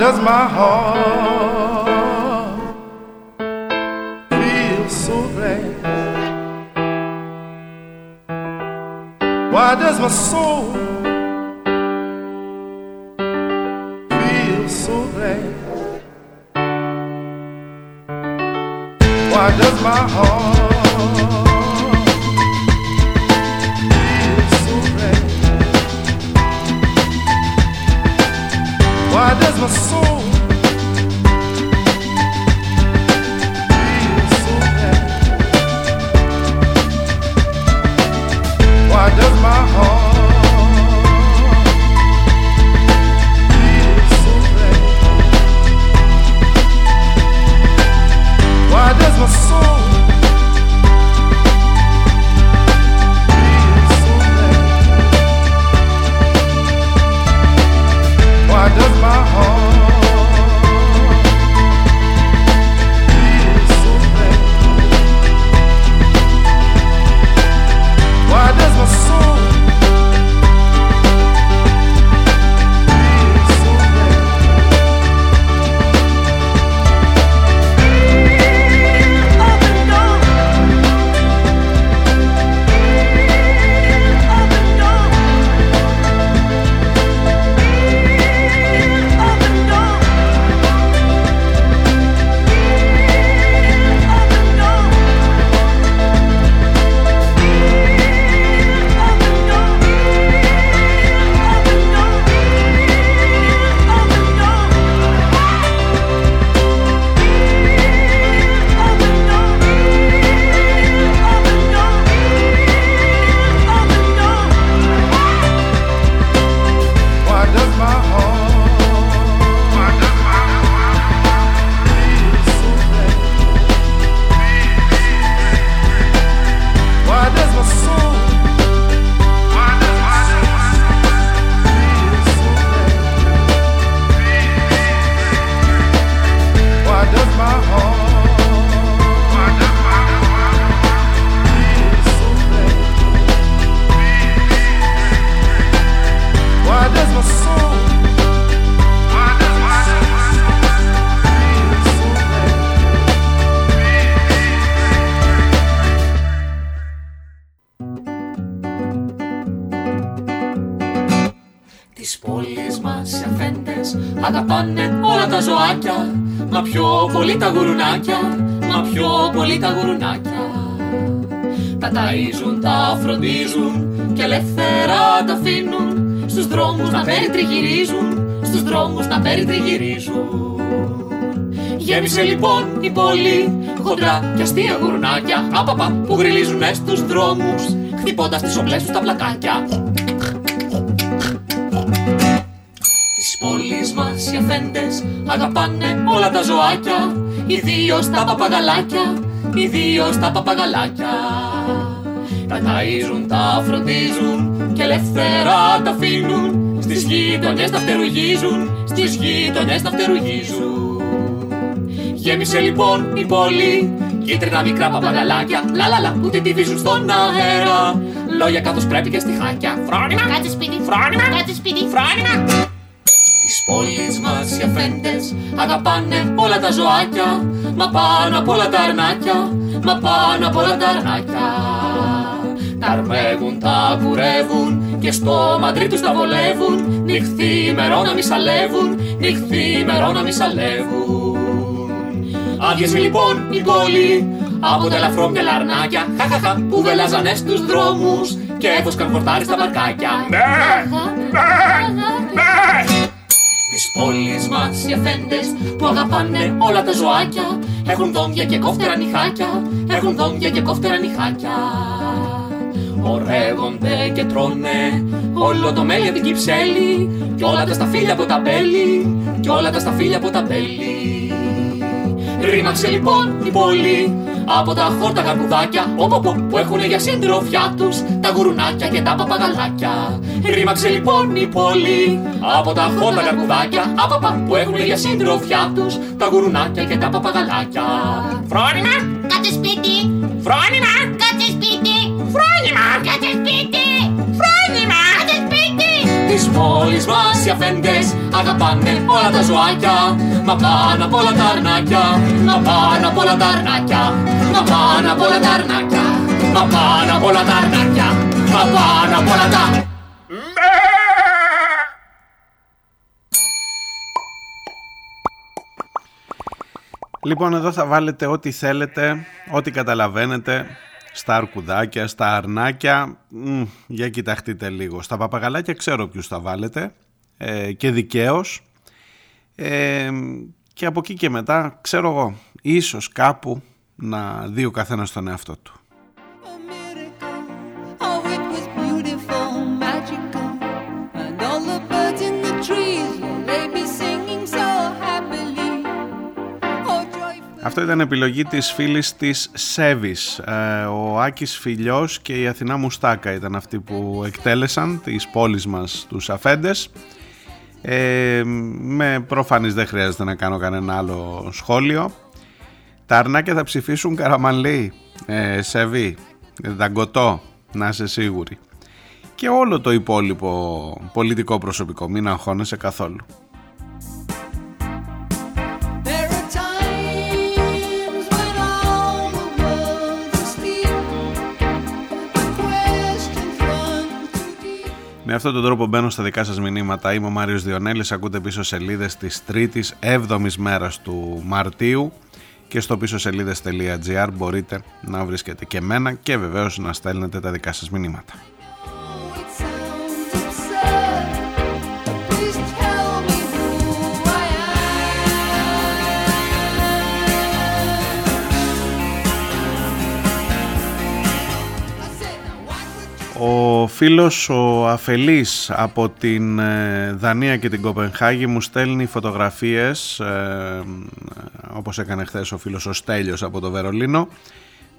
Does my heart Τις πόλεις μας οι αφέντες αφέντες αγαπάνε όλα τα ζωάκια. Μα πιο πολύ τα γουρουνάκια, μα πιο πολύ τα γουρουνάκια. Τα ταΐζουν, τα φροντίζουν και ελεύθερα τα αφήνουν. Στους δρόμους να περιτριγυρίζουν, στους δρόμους να περιτριγυρίζουν. Γέμισε λοιπόν η πόλη χοντρά και αστεία γουρνάκια Απαπα που γριλίζουνε στους δρόμους χτυπώντας τις οπλές τους τα πλακάκια μας οι αφέντες αγαπάνε όλα τα ζωάκια Ιδίως τα παπαγαλάκια, ιδίως τα παπαγαλάκια. Τα ταΐζουν, τα φροντίζουν και ελεύθερα τα αφήνουν. Στις γειτονιές τα φτερουγίζουν, στις γειτονιές τα φτερουγίζουν. Γέμισε λοιπόν η πόλη Κίτρινα μικρά παπαγαλάκια. Λαλαλα που τη βίζουν στον αέρα. Λόγια καθώς πρέπει και στη χάκια Φρόνιμα, Κάτσε σπίτι, φρόνιμα, κάτσε σπίτι, φρόνιμα Τις πόλεις μας οι αφέντες Αγαπάνε όλα τα ζωάκια Μα πάνω απ' όλα τα αρνάκια Μα πάνω απ' όλα τα αρνάκια. Τα αρμέγουν, τα κουρεύουν και στο μαντρί τους τα βολεύουν Νυχθή μερό να μη σαλεύουν, νυχθή μερό να μη σαλεύουν. Άδειασε λοιπόν η πόλη από τα ελαφρόμυαλα αρνάκια Χαχαχα που βελάζανε στους δρόμους και έφωσκαν χορτάρι στα μπαρκάκια Τις πόλεις μας. Οι αφέντες που αγαπάνε όλα τα ζωάκια Έχουν δόντια και κόφτερα νυχάκια, έχουν δόντια και κόφτερα νυχάκια. Ορεύονται και τρώνε όλο το μέλι από την κυψέλη Κι όλα τα σταφύλια από τα μπέλη, κι όλα τα σταφύλια από τα μπέλη Ρήμαξε λοιπόν η πόλη από τα χόρτα καρπουδάκια Όποπο που έχουν για συντροφιά τους τα γουρουνάκια και τα παπαγαλάκια. Ρήμαξε λοιπόν η πόλη από τα χόρτα καρπουδάκια Απαπα που έχουν για συντροφιά τους τα γουρουνάκια και τα παπαγαλάκια. Φρόνιμα, κάτσε σπίτι, φρόνιμα, σπίτι. Τις πόλεις μας οι αφέντες αγαπάνε όλα τα ζωάκια Μα πάνω απ' όλα τα αρνάκια, μα πάνω απ' όλα τα αρνάκια Μα πάνω απ' όλα τα αρνάκια, μα πάνω απ' όλα τα αρνάκια Μα πάνω απ' όλα τα... Λοιπόν, εδώ θα βάλετε ό,τι θέλετε, ό,τι καταλαβαίνετε, στα αρκουδάκια, στα αρνάκια, μ, για κοιταχτείτε λίγο. Στα παπαγαλάκια ξέρω ποιους θα βάλετε ε, και δικαίως. Ε, και από εκεί και μετά, ξέρω εγώ, ίσως κάπου να δει ο καθένας τον εαυτό του. Αυτό ήταν επιλογή της φίλης της Σέβης. Ε, ο Άκης Φιλιός και η Αθηνά Μουστάκα ήταν αυτοί που εκτέλεσαν τις πόλεις μας τους αφέντες. Ε, με προφανής δεν χρειάζεται να κάνω κανένα άλλο σχόλιο. Τα αρνάκια θα ψηφίσουν Καραμανλή, ε, Σεβί, Δαγκωτό, να είσαι σίγουρη. Και όλο το υπόλοιπο πολιτικό προσωπικό, μην αγχώνεσαι καθόλου. Με αυτόν τον τρόπο μπαίνω στα δικά σας μηνύματα. Είμαι ο Μάριος Διονέλης, ακούτε πίσω σελίδες της 3ης 7ης μέρας του Μαρτίου και στο πίσω σελίδες.gr μπορείτε να βρίσκετε και μένα και βεβαίως να στέλνετε τα δικά σας μηνύματα. Ο φίλος ο Αφελής από την ε, Δανία και την Κοπενχάγη μου στέλνει φωτογραφίες ε, όπως έκανε χθες ο φίλος ο Στέλιος από το Βερολίνο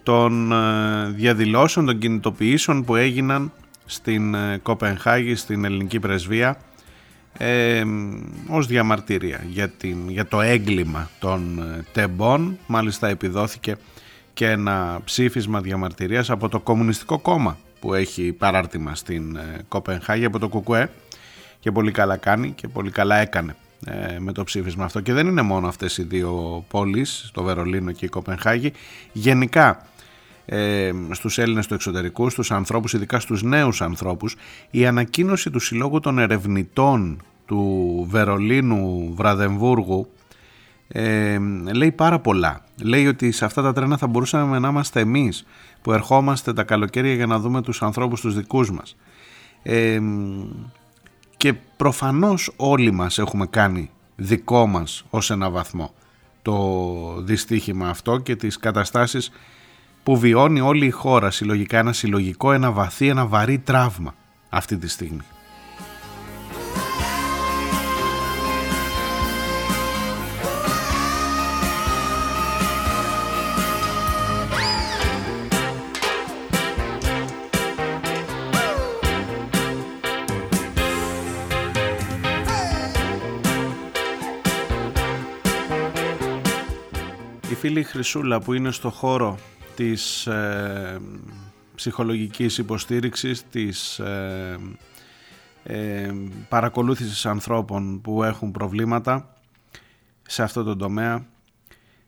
των ε, διαδηλώσεων, των κινητοποιήσεων που έγιναν στην ε, Κοπενχάγη, στην ελληνική πρεσβεία ε, ως διαμαρτυρία για, την, για το έγκλημα των ε, τεμπών. Μάλιστα επιδόθηκε και ένα ψήφισμα διαμαρτυρίας από το Κομμουνιστικό Κόμμα που έχει παράρτημα στην ε, Κοπενχάγη από το ΚΚΕ και πολύ καλά κάνει και πολύ καλά έκανε ε, με το ψήφισμα αυτό. Και δεν είναι μόνο αυτές οι δύο πόλεις, το Βερολίνο και η Κοπενχάγη. Γενικά ε, στους Έλληνες του εξωτερικού, στους ανθρώπους, ειδικά στους νέους ανθρώπους η ανακοίνωση του Συλλόγου των Ερευνητών του Βερολίνου Βραδεμβούργου ε, λέει πάρα πολλά. Λέει ότι σε αυτά τα τρένα θα μπορούσαμε να είμαστε εμείς που ερχόμαστε τα καλοκαίρια για να δούμε τους ανθρώπους τους δικούς μας. Ε, και προφανώς όλοι μας έχουμε κάνει δικό μας ως ένα βαθμό το δυστύχημα αυτό και τις καταστάσεις που βιώνει όλη η χώρα συλλογικά ένα συλλογικό, ένα βαθύ, ένα βαρύ τραύμα αυτή τη στιγμή. Φίλη Χρυσούλα που είναι στο χώρο της ε, ψυχολογικής υποστήριξης, της ε, ε, παρακολούθησης ανθρώπων που έχουν προβλήματα σε αυτό το τομέα.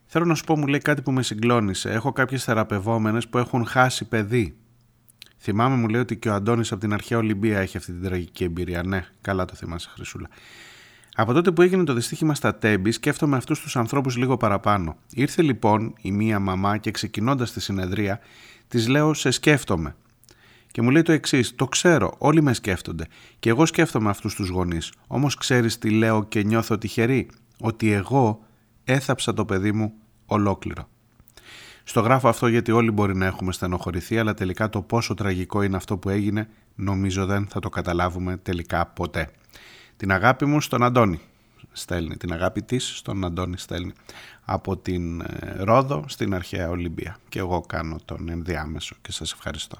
Θέλω να σου πω, μου λέει κάτι που με συγκλώνησε. Έχω κάποιες θεραπευόμενες που έχουν χάσει παιδί. Θυμάμαι, μου λέει ότι και ο Αντώνης από την αρχαία Ολυμπία έχει αυτή την τραγική εμπειρία. Ναι, καλά το θυμάσαι Χρυσούλα. Από τότε που έγινε το δυστύχημα στα Τέμπη, σκέφτομαι αυτούς τους ανθρώπους λίγο παραπάνω. Ήρθε λοιπόν η μία μαμά και ξεκινώντας τη συνεδρία, της λέω: Σε σκέφτομαι. Και μου λέει το εξής: Το ξέρω, όλοι με σκέφτονται. Και εγώ σκέφτομαι αυτούς τους γονείς. Όμως ξέρεις τι λέω και νιώθω τυχερή; Ότι εγώ έθαψα το παιδί μου ολόκληρο. Στο γράφω αυτό γιατί όλοι μπορεί να έχουμε στενοχωρηθεί, αλλά τελικά το πόσο τραγικό είναι αυτό που έγινε, νομίζω δεν θα το καταλάβουμε τελικά ποτέ. Την αγάπη μου στον Αντώνη στέλνει, την αγάπη της στον Αντώνη στέλνει από την ε, Ρόδο στην αρχαία Ολυμπία. Και εγώ κάνω τον ενδιάμεσο και σας ευχαριστώ.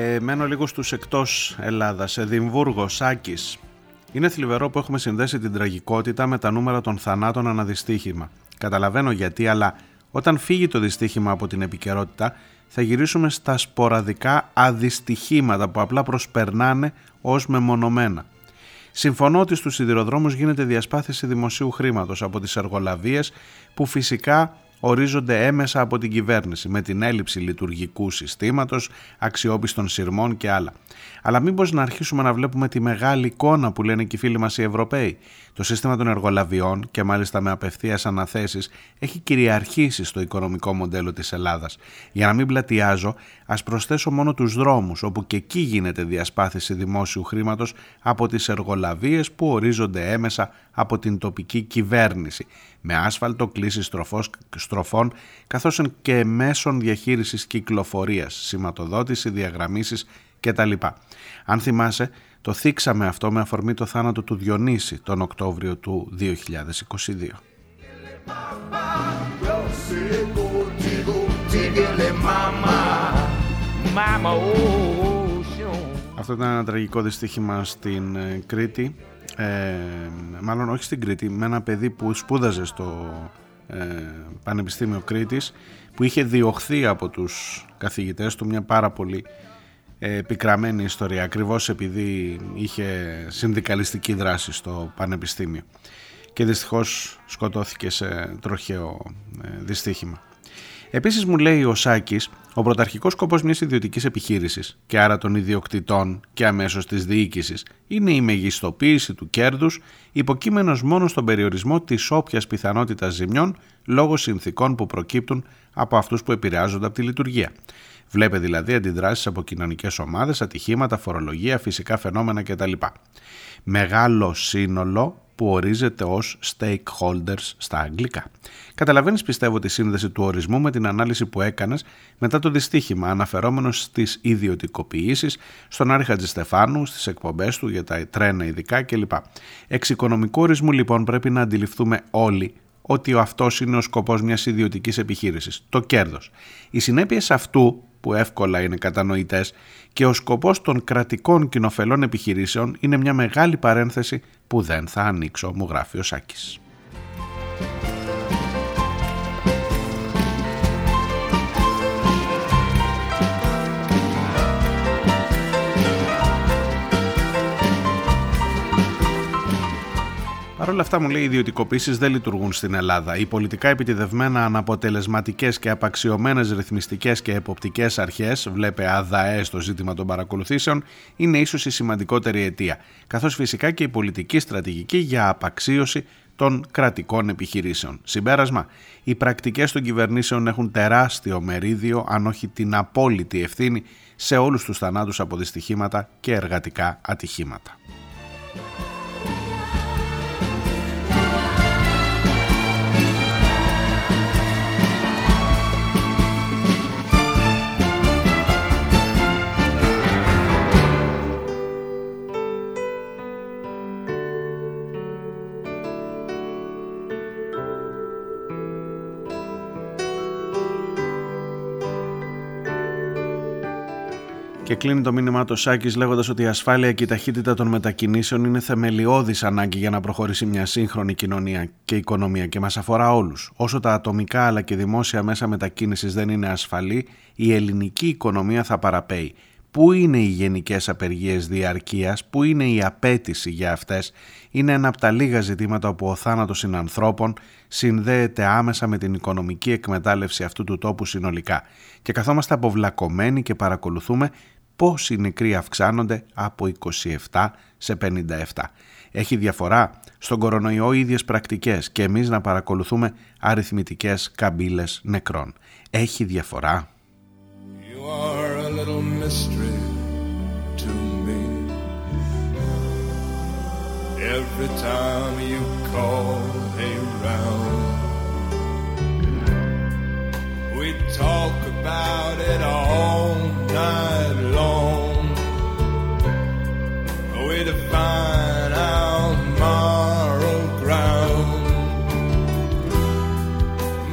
Ε, μένω λίγο στους εκτός Ελλάδας, Εδιμβούργο, Σάκης. Είναι θλιβερό που έχουμε συνδέσει την τραγικότητα με τα νούμερα των θανάτων αναδυστύχημα. Καταλαβαίνω γιατί, αλλά όταν φύγει το δυστύχημα από την επικαιρότητα, θα γυρίσουμε στα σποραδικά αδυστυχήματα που απλά προσπερνάνε ως μεμονωμένα. Συμφωνώ ότι στους σιδηροδρόμους γίνεται διασπάθηση δημοσίου χρήματος από τις εργολαβίες που φυσικά ορίζονται έμεσα από την κυβέρνηση με την έλλειψη λειτουργικού συστήματος, αξιόπιστων σειρμών και άλλα. Αλλά μήπως να αρχίσουμε να βλέπουμε τη μεγάλη εικόνα που λένε και οι φίλοι μας οι Ευρωπαίοι. Το σύστημα των εργολαβιών και μάλιστα με απευθείας αναθέσεις έχει κυριαρχήσει στο οικονομικό μοντέλο της Ελλάδας. Για να μην πλατιάζω, ας προσθέσω μόνο τους δρόμους όπου και εκεί γίνεται διασπάθηση δημόσιου χρήματος από τις εργολαβίες που ορίζονται έμεσα από την τοπική κυβέρνηση με άσφαλτο, κλίση στροφών καθώς και μέσων διαχείρισης κυκλοφορίας, σηματοδότηση, διαγραμμίσεις κτλ. Αν θυμάσαι, το θίξαμε αυτό με αφορμή το θάνατο του Διονύση τον Οκτώβριο του 2022. Αυτό ήταν ένα τραγικό δυστύχημα στην ε, Κρήτη ε, μάλλον όχι στην Κρήτη, με ένα παιδί που σπούδαζε στο ε, Πανεπιστήμιο Κρήτης που είχε διωχθεί από τους καθηγητές του μια πάρα πολύ ε, επικραμένη ιστορία ακριβώς επειδή είχε συνδικαλιστική δράση στο Πανεπιστήμιο και δυστυχώς σκοτώθηκε σε τροχαίο ε, δυστύχημα. Επίσης μου λέει ο Σάκης ο πρωταρχικός σκοπός μιας ιδιωτικής επιχείρησης και άρα των ιδιοκτητών και αμέσως της διοίκησης είναι η μεγιστοποίηση του κέρδους υποκείμενος μόνο στον περιορισμό της όποιας πιθανότητας ζημιών λόγω συνθήκων που προκύπτουν από αυτούς που επηρεάζονται από τη λειτουργία. Βλέπε δηλαδή αντιδράσεις από κοινωνικές ομάδες, ατυχήματα, φορολογία, φυσικά φαινόμενα κτλ. Μεγάλο σύνολο που ορίζεται ως stakeholders στα αγγλικά. Καταλαβαίνεις πιστεύω τη σύνδεση του ορισμού με την ανάλυση που έκανες μετά το δυστύχημα αναφερόμενος στις ιδιωτικοποιήσεις στον Άρη Χατζηστεφάνου, στις εκπομπές του για τα τρένα ειδικά κλπ. Εξ οικονομικού ορισμού λοιπόν πρέπει να αντιληφθούμε όλοι ότι αυτός είναι ο σκοπός μιας ιδιωτικής επιχείρησης, το κέρδος. Οι συνέπειες αυτού που εύκολα είναι κατανοητές και ο σκοπός των κρατικών κοινοφελών επιχειρήσεων είναι μια μεγάλη παρένθεση που δεν θα ανοίξω, μου γράφει ο Σάκης. Παρ' όλα αυτά μου λέει οι ιδιωτικοποίησεις δεν λειτουργούν στην Ελλάδα. Οι πολιτικά επιτιδευμένα αναποτελεσματικές και απαξιωμένες ρυθμιστικές και εποπτικές αρχές, βλέπε ΑΔΑΕ στο ζήτημα των παρακολουθήσεων, είναι ίσως η σημαντικότερη αιτία. Καθώς φυσικά και η πολιτική στρατηγική για απαξίωση των κρατικών επιχειρήσεων. Συμπέρασμα, οι πρακτικές των κυβερνήσεων έχουν τεράστιο μερίδιο, αν όχι την απόλυτη ευθύνη, σε όλους τους θανάτους από δυστυχήματα και εργατικά ατυχήματα. Κλείνει το μήνυμά του Σάκης λέγοντας ότι η ασφάλεια και η ταχύτητα των μετακινήσεων είναι θεμελιώδης ανάγκη για να προχωρήσει μια σύγχρονη κοινωνία και οικονομία και μας αφορά όλους. Όσο τα ατομικά αλλά και δημόσια μέσα μετακίνησης δεν είναι ασφαλή, η ελληνική οικονομία θα παραπέει. Πού είναι οι γενικές απεργίες διαρκείας, πού είναι η απέτηση για αυτές, είναι ένα από τα λίγα ζητήματα όπου ο θάνατος συνανθρώπων συνδέεται άμεσα με την οικονομική εκμετάλλευση αυτού του τόπου συνολικά. Και καθόμαστε αποβλακωμένοι και παρακολουθούμε πώς οι νεκροί αυξάνονται από 27 σε 57. Έχει διαφορά στον κορονοϊό ίδιες πρακτικές και εμείς να παρακολουθούμε αριθμητικές καμπύλες νεκρών. Έχει διαφορά. Every time you call around We talk about it all night We define our moral ground.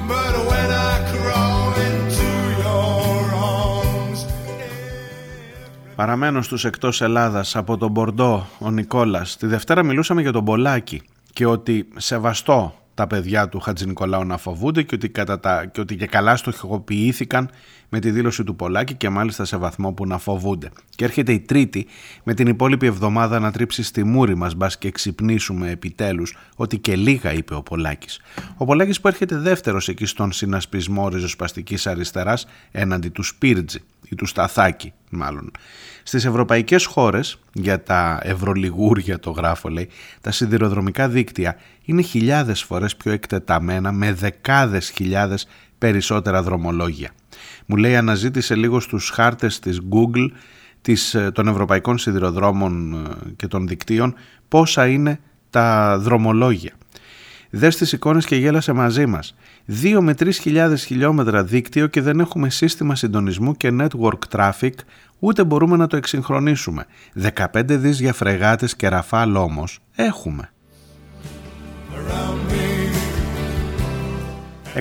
But when I crawl into your arms. Παραμένω στους εκτός Ελλάδας από τον Μπορντό, ο Νικόλας. Τη Δευτέρα μιλούσαμε για τον Πολάκη και ότι σεβαστό τα παιδιά του Χατζη Νικολάου να φοβούνται και ότι, κατά τα, και ότι και καλά στοχοποιήθηκαν με τη δήλωση του Πολάκη και μάλιστα σε βαθμό που να φοβούνται. Και έρχεται η Τρίτη με την υπόλοιπη εβδομάδα να τρίψει στη μούρη μας μπας και ξυπνήσουμε επιτέλους ότι και λίγα είπε ο Πολάκης. Ο Πολάκης που έρχεται δεύτερος εκεί στον συνασπισμό ριζοσπαστικής αριστεράς έναντι του Σπίρτζη ή του Σταθάκη μάλλον. Στις ευρωπαϊκές χώρες, για τα ευρωλιγούρια το γράφω λέει, τα σιδηροδρομικά δίκτυα είναι χιλιάδες φορές πιο εκτεταμένα με δεκάδες χιλιάδες περισσότερα δρομολόγια. Μου λέει αναζήτησε λίγο στους χάρτες της Google της, ε, των ευρωπαϊκών σιδηροδρόμων ε, και των δικτύων πόσα είναι τα δρομολόγια. Δες τις εικόνες και γέλασε μαζί μας. 2 με 3 χιλιάδες χιλιόμετρα δίκτυο και δεν έχουμε σύστημα συντονισμού και network traffic ούτε μπορούμε να το εξυγχρονίσουμε. 15 δις για φρεγάτες και ραφάλ όμως έχουμε.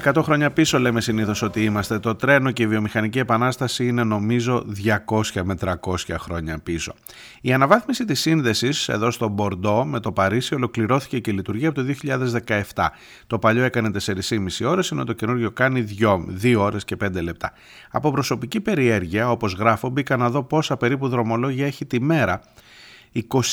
100 χρόνια πίσω λέμε συνήθως ότι είμαστε. Το τρένο και η βιομηχανική επανάσταση είναι νομίζω 200 με 300 χρόνια πίσω. Η αναβάθμιση της σύνδεσης εδώ στο Μπορντό με το Παρίσι ολοκληρώθηκε και λειτουργεί από το 2017. Το παλιό έκανε 4,5 ώρες ενώ το καινούργιο κάνει 2, 2 ώρες και 5 λεπτά. Από προσωπική περιέργεια όπως γράφω μπήκα να δω πόσα περίπου δρομολόγια έχει τη μέρα.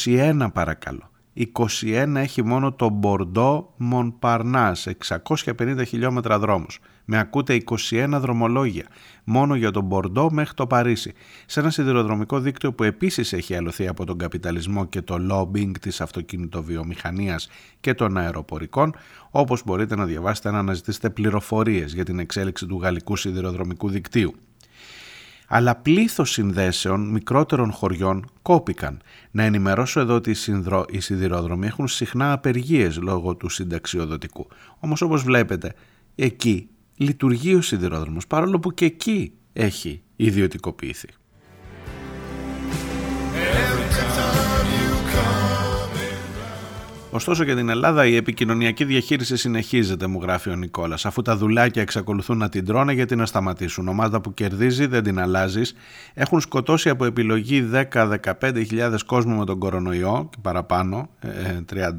21 παρακαλώ. 21 έχει μόνο το Μπορντό Μονπαρνάς, 650 χιλιόμετρα δρόμους. Με ακούτε 21 δρομολόγια, μόνο για τον Μπορντό μέχρι το Παρίσι, σε ένα σιδηροδρομικό δίκτυο που επίσης έχει αλωθεί από τον καπιταλισμό και το lobbying της αυτοκινητοβιομηχανίας και των αεροπορικών, όπως μπορείτε να διαβάσετε να αναζητήσετε πληροφορίες για την εξέλιξη του γαλλικού σιδηροδρομικού δικτύου. Αλλά πλήθος συνδέσεων μικρότερων χωριών κόπηκαν. Να ενημερώσω εδώ ότι οι σιδηρόδρομοι έχουν συχνά απεργίες λόγω του συνταξιοδοτικού. Όμως όπως βλέπετε, εκεί λειτουργεί ο σιδηρόδρομος, παρόλο που και εκεί έχει ιδιωτικοποιηθεί. Ωστόσο για την Ελλάδα η επικοινωνιακή διαχείριση συνεχίζεται, μου γράφει ο Νικόλας. Αφού τα δουλάκια εξακολουθούν να την τρώνε, γιατί να σταματήσουν. Ομάδα που κερδίζει δεν την αλλάζεις. Έχουν σκοτώσει από επιλογή 10-15 χιλιάδες κόσμο με τον κορονοϊό και παραπάνω, 30 ε,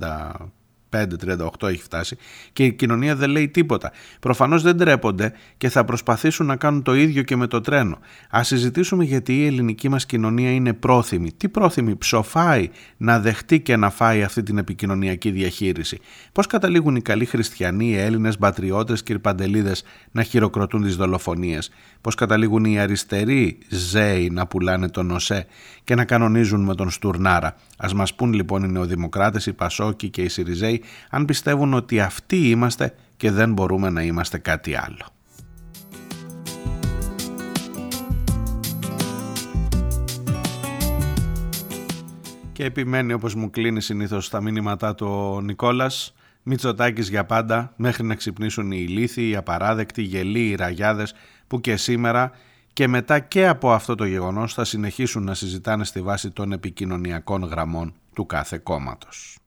35-38 έχει φτάσει και η κοινωνία δεν λέει τίποτα. Προφανώς δεν τρέπονται και θα προσπαθήσουν να κάνουν το ίδιο και με το τρένο. Α συζητήσουμε γιατί η ελληνική μας κοινωνία είναι πρόθυμη. Τι πρόθυμη, ψοφάει να δεχτεί και να φάει αυτή την επικοινωνιακή διαχείριση. Πώς καταλήγουν οι καλοί χριστιανοί, οι Έλληνες, μπατριώτε και παντελίδες να χειροκροτούν τις δολοφονίες; Πώς καταλήγουν οι αριστεροί ζέοι να πουλάνε τον ΟΣΕ και να κανονίζουν με τον Στουρνάρα; Α μας πούν λοιπόν οι νεοδημοκράτες, οι Πασόκοι και οι Σιριζέοι αν πιστεύουν ότι αυτοί είμαστε και δεν μπορούμε να είμαστε κάτι άλλο. Και επιμένει όπως μου κλείνει συνήθως τα μήνυματά του ο Νικόλας Μητσοτάκης για πάντα μέχρι να ξυπνήσουν οι ηλίθιοι, οι απαράδεκτοι, οι γελοί, οι ραγιάδες που και σήμερα και μετά και από αυτό το γεγονός θα συνεχίσουν να συζητάνε στη βάση των επικοινωνιακών γραμμών του κάθε κόμματος.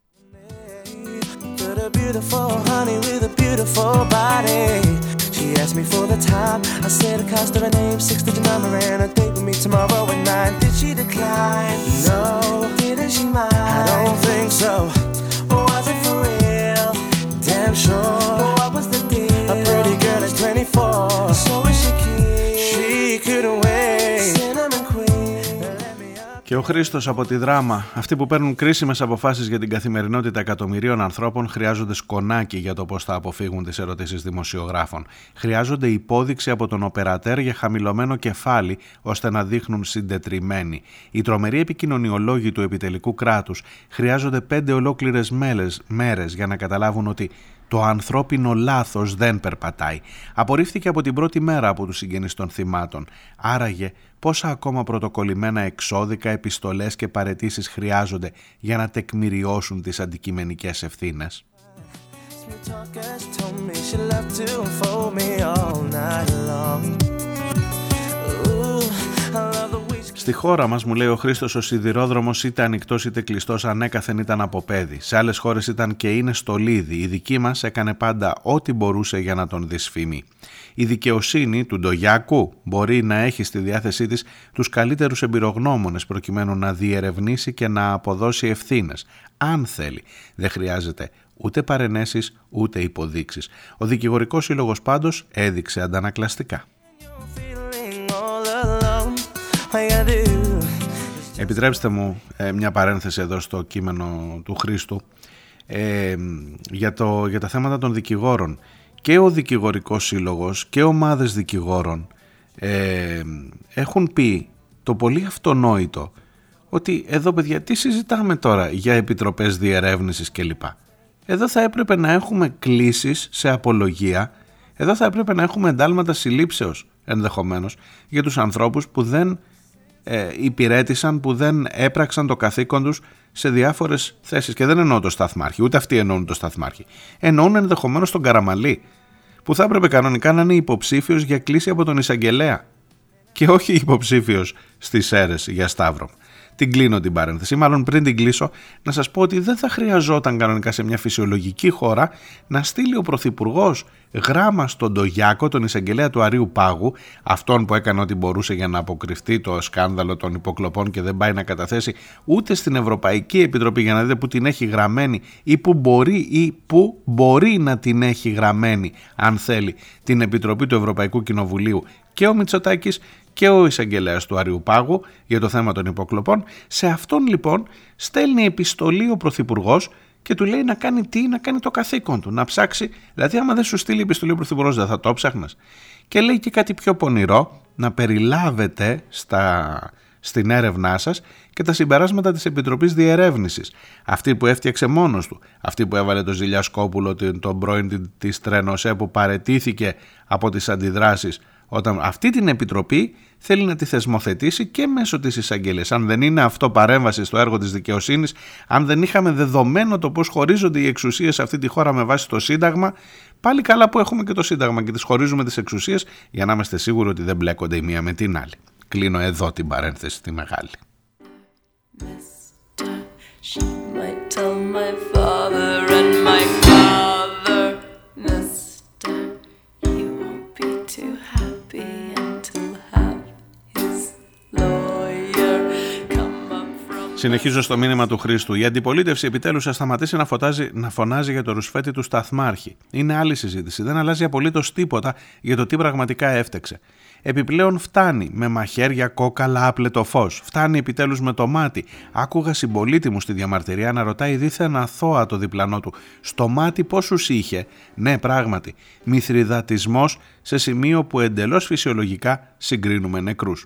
She asked me for the time. I said the cost of her name, six digit number, and a date with me tomorrow at nine. Did she decline? No. Didn't she mind? I don't think so. Was it for real? Damn sure. But What was the deal? A pretty girl is 24. So is Και ο Χρήστος από τη δράμα. Αυτοί που παίρνουν κρίσιμες αποφάσεις για την καθημερινότητα εκατομμυρίων ανθρώπων χρειάζονται σκονάκι για το πώς θα αποφύγουν τις ερωτήσεις δημοσιογράφων. Χρειάζονται υπόδειξη από τον οπερατέρ για χαμηλωμένο κεφάλι ώστε να δείχνουν συντετριμένοι. Οι τρομεροί επικοινωνιολόγοι του επιτελικού κράτους χρειάζονται πέντε ολόκληρες μέρες για να καταλάβουν ότι το ανθρώπινο λάθος δεν περπατάει. Απορρίφθηκε από την πρώτη μέρα από τους συγγενείς των θυμάτων. Άραγε πόσα ακόμα πρωτοκολλημένα εξώδικα, επιστολές και παρετήσεις χρειάζονται για να τεκμηριώσουν τις αντικειμενικές ευθύνες. Στη χώρα μας, μου λέει ο Χρήστος, ο σιδηρόδρομος είτε ανοιχτός είτε κλειστός ανέκαθεν ήταν από παιδί. Σε άλλες χώρες ήταν και είναι στολίδι. Η δική μας έκανε πάντα ό,τι μπορούσε για να τον δυσφημεί. Η δικαιοσύνη του Ντογιάκου μπορεί να έχει στη διάθεσή της τους καλύτερους εμπειρογνώμονες προκειμένου να διερευνήσει και να αποδώσει ευθύνες. Αν θέλει. Δεν χρειάζεται ούτε παρενέσεις ούτε υποδείξεις. Ο δικηγορικός σύλλογος πάντως έδειξε αντανακλαστικά. Επιτρέψτε μου ε, μια παρένθεση εδώ στο κείμενο του Χρήστου ε, για, το, για τα θέματα των δικηγόρων. Και ο δικηγορικός σύλλογος και ομάδες δικηγόρων ε, έχουν πει το πολύ αυτονόητο ότι εδώ παιδιά τι συζητάμε τώρα για επιτροπές διερεύνησης κλπ. Εδώ θα έπρεπε να έχουμε κλήσεις σε απολογία, εδώ θα έπρεπε να έχουμε εντάλματα συλλήψεως ενδεχομένως για τους ανθρώπους που δεν ε, υπηρέτησαν, που δεν έπραξαν το καθήκον τους σε διάφορες θέσεις. Και δεν εννοώ το σταθμάρχη, ούτε αυτοί εννοούν το σταθμάρχη. Εννοούν ενδεχομένως τον Καραμαλή, που θα έπρεπε κανονικά να είναι υποψήφιος για κλίση από τον Ισαγγελέα και όχι υποψήφιος στις αίρες για Σταύρο. Την κλείνω την παρένθεση. Μάλλον πριν την κλείσω, να σας πω ότι δεν θα χρειαζόταν κανονικά σε μια φυσιολογική χώρα να στείλει ο Πρωθυπουργός γράμμα στον Τογιάκο, τον εισαγγελέα του Αρίου Πάγου, αυτόν που έκανε ό,τι μπορούσε για να αποκρυφτεί το σκάνδαλο των υποκλοπών και δεν πάει να καταθέσει ούτε στην Ευρωπαϊκή Επιτροπή για να δείτε που την έχει γραμμένη ή που μπορεί ή που μπορεί να την έχει γραμμένη, αν θέλει, την Επιτροπή του Ευρωπαϊκού Κοινοβουλίου και ο Μητσοτάκης και ο εισαγγελέας του Αριού Πάγου για το θέμα των υποκλοπών. Σε αυτόν λοιπόν στέλνει επιστολή ο Πρωθυπουργός και του λέει να κάνει τι, να κάνει το καθήκον του, να ψάξει. Δηλαδή, άμα δεν σου στείλει επιστολή ο Πρωθυπουργός, δεν θα το ψάχνε. Και λέει και κάτι πιο πονηρό, να περιλάβετε στα, στην έρευνά σας και τα συμπεράσματα της Επιτροπής Διερεύνησης. Αυτή που έφτιαξε μόνος του, αυτή που έβαλε το Ζηλιασκόπουλο, τον πρώην της Τρένοσέ που παρετήθηκε από τις αντιδράσεις Όταν αυτή την επιτροπή θέλει να τη θεσμοθετήσει και μέσω της εισαγγελίας. Αν δεν είναι αυτό παρέμβαση στο έργο της δικαιοσύνης, αν δεν είχαμε δεδομένο το πώς χωρίζονται οι εξουσίες σε αυτή τη χώρα με βάση το Σύνταγμα, πάλι καλά που έχουμε και το Σύνταγμα και τις χωρίζουμε τις εξουσίες για να είμαστε σίγουροι ότι δεν μπλέκονται η μία με την άλλη. Κλείνω εδώ την παρένθεση τη μεγάλη. She might tell my father Συνεχίζω στο μήνυμα του Χρήστου. Η αντιπολίτευση επιτέλους θα σταματήσει να, φωτάζει, να φωνάζει για το ρουσφέτη του σταθμάρχη. Είναι άλλη συζήτηση. Δεν αλλάζει απολύτως τίποτα για το τι πραγματικά έφτεξε. Επιπλέον φτάνει με μαχαίρια, κόκαλα, άπλετο φως. Φτάνει επιτέλους με το μάτι. Άκουγα συμπολίτη μου στη διαμαρτυρία να ρωτάει δίθεν αθώα το διπλανό του. Στο μάτι πόσους είχε; Ναι, πράγματι. Μυθριδατισμός σε σημείο που εντελώς φυσιολογικά συγκρίνουμε νεκρούς.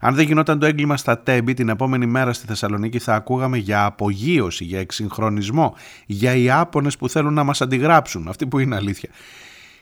Αν δεν γινόταν το έγκλημα στα Τέμπη, την επόμενη μέρα στη Θεσσαλονίκη θα ακούγαμε για απογείωση, για εξυγχρονισμό, για Ιάπωνε που θέλουν να μας αντιγράψουν. Αυτή που είναι αλήθεια.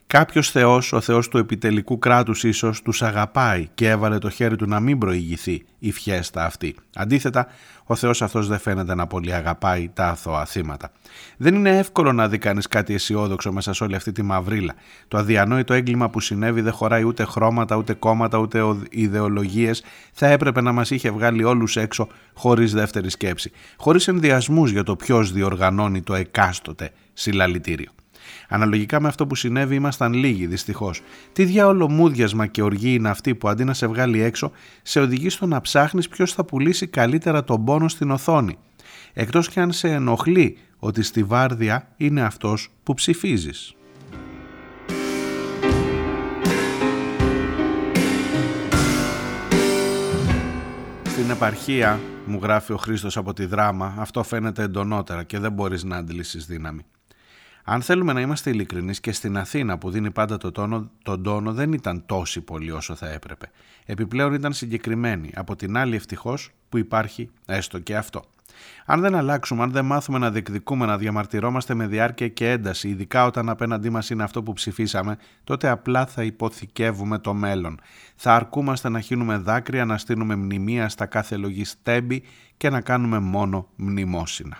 Κάποιος Θεός, ο Θεός του επιτελικού κράτους, ίσως τους αγαπάει και έβαλε το χέρι του να μην προηγηθεί η φιέστα αυτή. Αντίθετα, ο Θεός αυτός δεν φαίνεται να πολύ αγαπάει τα αθώα θύματα. Δεν είναι εύκολο να δει κανείς κάτι αισιόδοξο μέσα σε όλη αυτή τη μαυρίλα. Το αδιανόητο έγκλημα που συνέβη δεν χωράει ούτε χρώματα, ούτε κόμματα, ούτε ιδεολογίες. Θα έπρεπε να μας είχε βγάλει όλους έξω χωρίς δεύτερη σκέψη. Χωρίς ενδιασμούς για το ποιος διοργανώνει το εκάστοτε συλλαλητήριο. Αναλογικά με αυτό που συνέβη ήμασταν λίγοι δυστυχώς. Τι διάολο μούδιασμα και οργή είναι αυτή που αντί να σε βγάλει έξω, σε οδηγεί στο να ψάχνεις ποιος θα πουλήσει καλύτερα τον πόνο στην οθόνη. Εκτός και αν σε ενοχλεί ότι στη βάρδια είναι αυτός που ψηφίζεις. Στην επαρχία, μου γράφει ο Χρήστος από τη δράμα, αυτό φαίνεται εντονότερα και δεν μπορείς να αντλήσεις δύναμη. Αν θέλουμε να είμαστε ειλικρινείς και στην Αθήνα που δίνει πάντα το τόνο, τον τόνο δεν ήταν τόσοι πολύ όσο θα έπρεπε. Επιπλέον ήταν συγκεκριμένη. Από την άλλη ευτυχώς που υπάρχει έστω και αυτό. Αν δεν αλλάξουμε, αν δεν μάθουμε να διεκδικούμε, να διαμαρτυρόμαστε με διάρκεια και ένταση, ειδικά όταν απέναντί μας είναι αυτό που ψηφίσαμε, τότε απλά θα υποθηκεύουμε το μέλλον. Θα αρκούμαστε να χύνουμε δάκρυα, να στείλουμε μνημεία στα κάθε λογή στέμπη και να κάνουμε μόνο μνημόσυνα.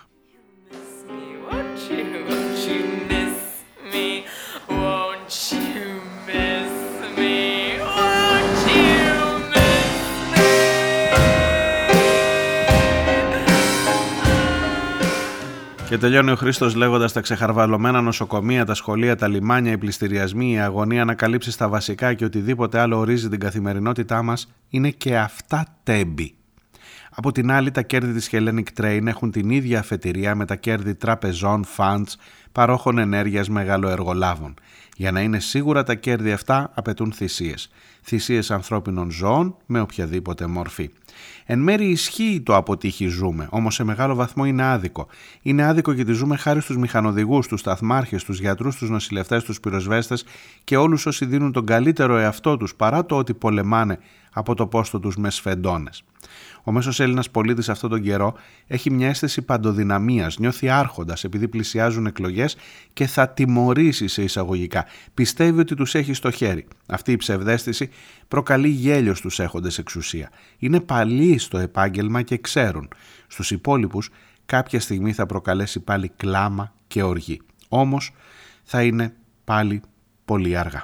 Και τελειώνει ο Χρήστος λέγοντας τα ξεχαρβαλωμένα νοσοκομεία, τα σχολεία, τα λιμάνια, οι πληστηριασμοί, η αγωνία να καλύψει τα βασικά και οτιδήποτε άλλο ορίζει την καθημερινότητά μας είναι και αυτά τέμπη. Από την άλλη, τα κέρδη της Hellenic Train έχουν την ίδια αφετηρία με τα κέρδη τραπεζών, funds, παρόχων ενέργειας μεγαλοεργολάβων. Για να είναι σίγουρα τα κέρδη αυτά απαιτούν θυσίες. Θυσίες ανθρώπινων ζώων με οποιαδήποτε μορφή. Εν μέρει ισχύει το αποτύχει ζούμε, όμως σε μεγάλο βαθμό είναι άδικο. Είναι άδικο γιατί ζούμε χάρη στους μηχανοδηγούς, τους σταθμάρχες, τους γιατρούς, τους νοσηλευτές, τους πυροσβέστες και όλους όσοι δίνουν τον καλύτερο εαυτό τους παρά το ότι πολεμάνε από το πόστο τους με σφεντώνες. Ο μέσος Έλληνας πολίτης αυτόν τον καιρό έχει μια αίσθηση παντοδυναμίας, νιώθει άρχοντας επειδή πλησιάζουν εκλογές και θα τιμωρήσει σε εισαγωγικά. Πιστεύει ότι τους έχει στο χέρι. Αυτή η ψευδέστηση προκαλεί γέλιο στους έχοντες εξουσία. Είναι παλιοί στο επάγγελμα και ξέρουν. Στους υπόλοιπους κάποια στιγμή θα προκαλέσει πάλι κλάμα και οργή. Όμως θα είναι πάλι πολύ αργά.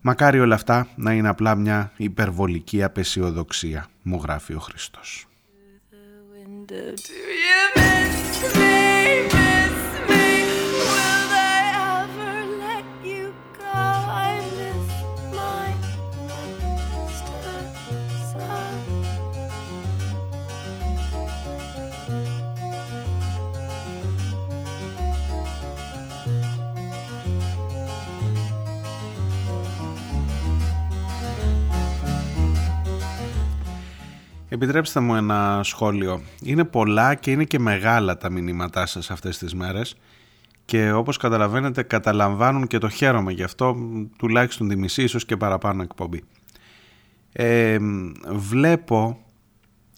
Μακάρι όλα αυτά να είναι απλά μια υπερβολική απεσιοδοξία, μου γράφει ο Χριστός. Επιτρέψτε μου ένα σχόλιο. Είναι πολλά και είναι και μεγάλα τα μηνύματά σας αυτές τις μέρες και όπως καταλαβαίνετε καταλαμβάνουν και το χαίρομαι γι' αυτό τουλάχιστον τη μισή ίσως και παραπάνω εκπομπή. Ε, βλέπω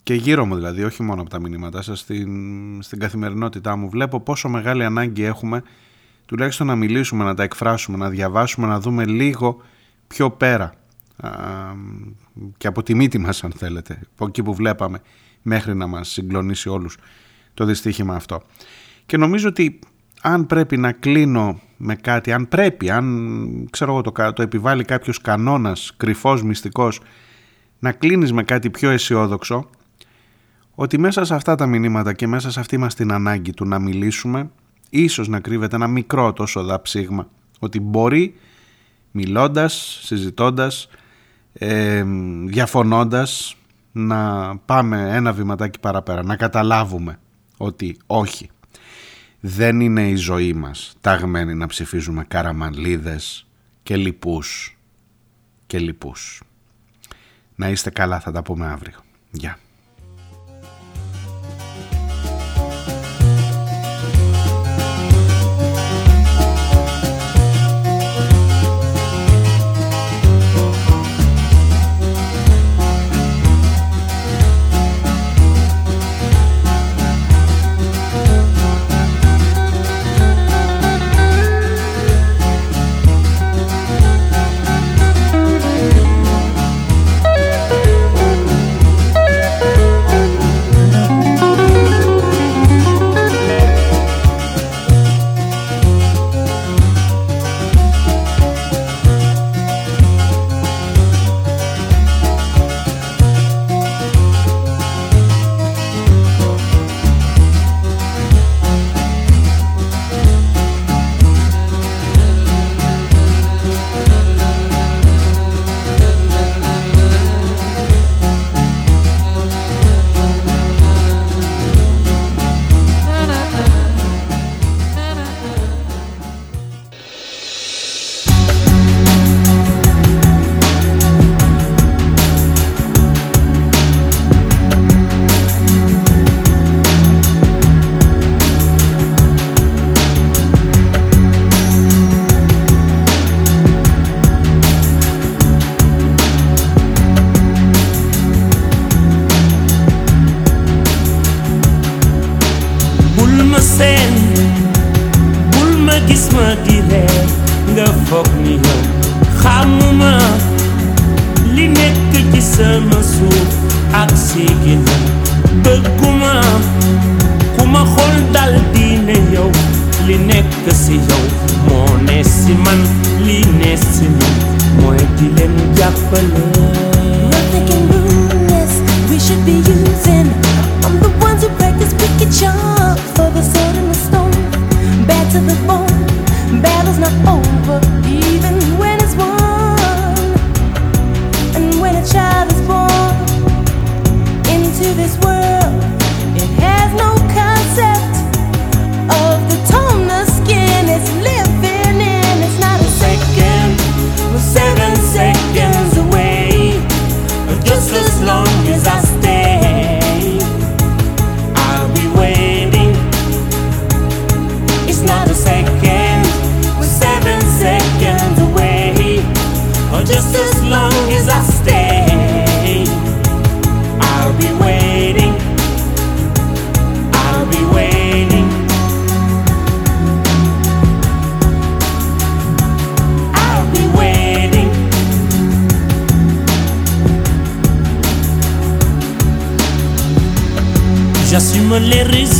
και γύρω μου δηλαδή, όχι μόνο από τα μηνύματά σας, στην, στην καθημερινότητά μου, βλέπω πόσο μεγάλη ανάγκη έχουμε τουλάχιστον να μιλήσουμε, να τα εκφράσουμε, να διαβάσουμε, να δούμε λίγο πιο πέρα α, και από τη μύτη μας αν θέλετε, από εκεί που βλέπαμε μέχρι να μας συγκλονίσει όλους το δυστύχημα αυτό. Και νομίζω ότι αν πρέπει να κλείνω με κάτι, αν πρέπει, αν ξέρω εγώ το, το επιβάλλει κάποιος κανόνας κρυφός, μυστικός, να κλείνεις με κάτι πιο αισιόδοξο, ότι μέσα σε αυτά τα μηνύματα και μέσα σε αυτή μας την ανάγκη του να μιλήσουμε, ίσως να κρύβεται ένα μικρό τόσο δαψίγμα, ότι μπορεί μιλώντας, συζητώντας, ε, διαφωνώντας, να πάμε ένα βηματάκι παραπέρα, να καταλάβουμε ότι όχι, δεν είναι η ζωή μας ταγμένη να ψηφίζουμε καραμανλίδες και λοιπούς και λοιπούς. Να είστε καλά, θα τα πούμε αύριο. Γεια.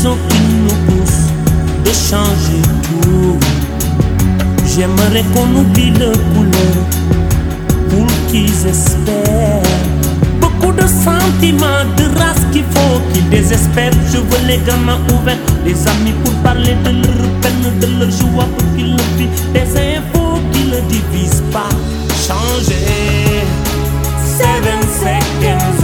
Raisons qui nous poussent de changer tout. J'aimerais qu'on oublie le couleur pour qu'ils espèrent. Beaucoup de sentiments, de race qu'il faut qu'ils désespèrent. Je veux les gamins ouverts, les amis pour parler de leur peine, de leur joie pour qu'ils le. Des infos qui ne divisent pas. Changer. Seven seconds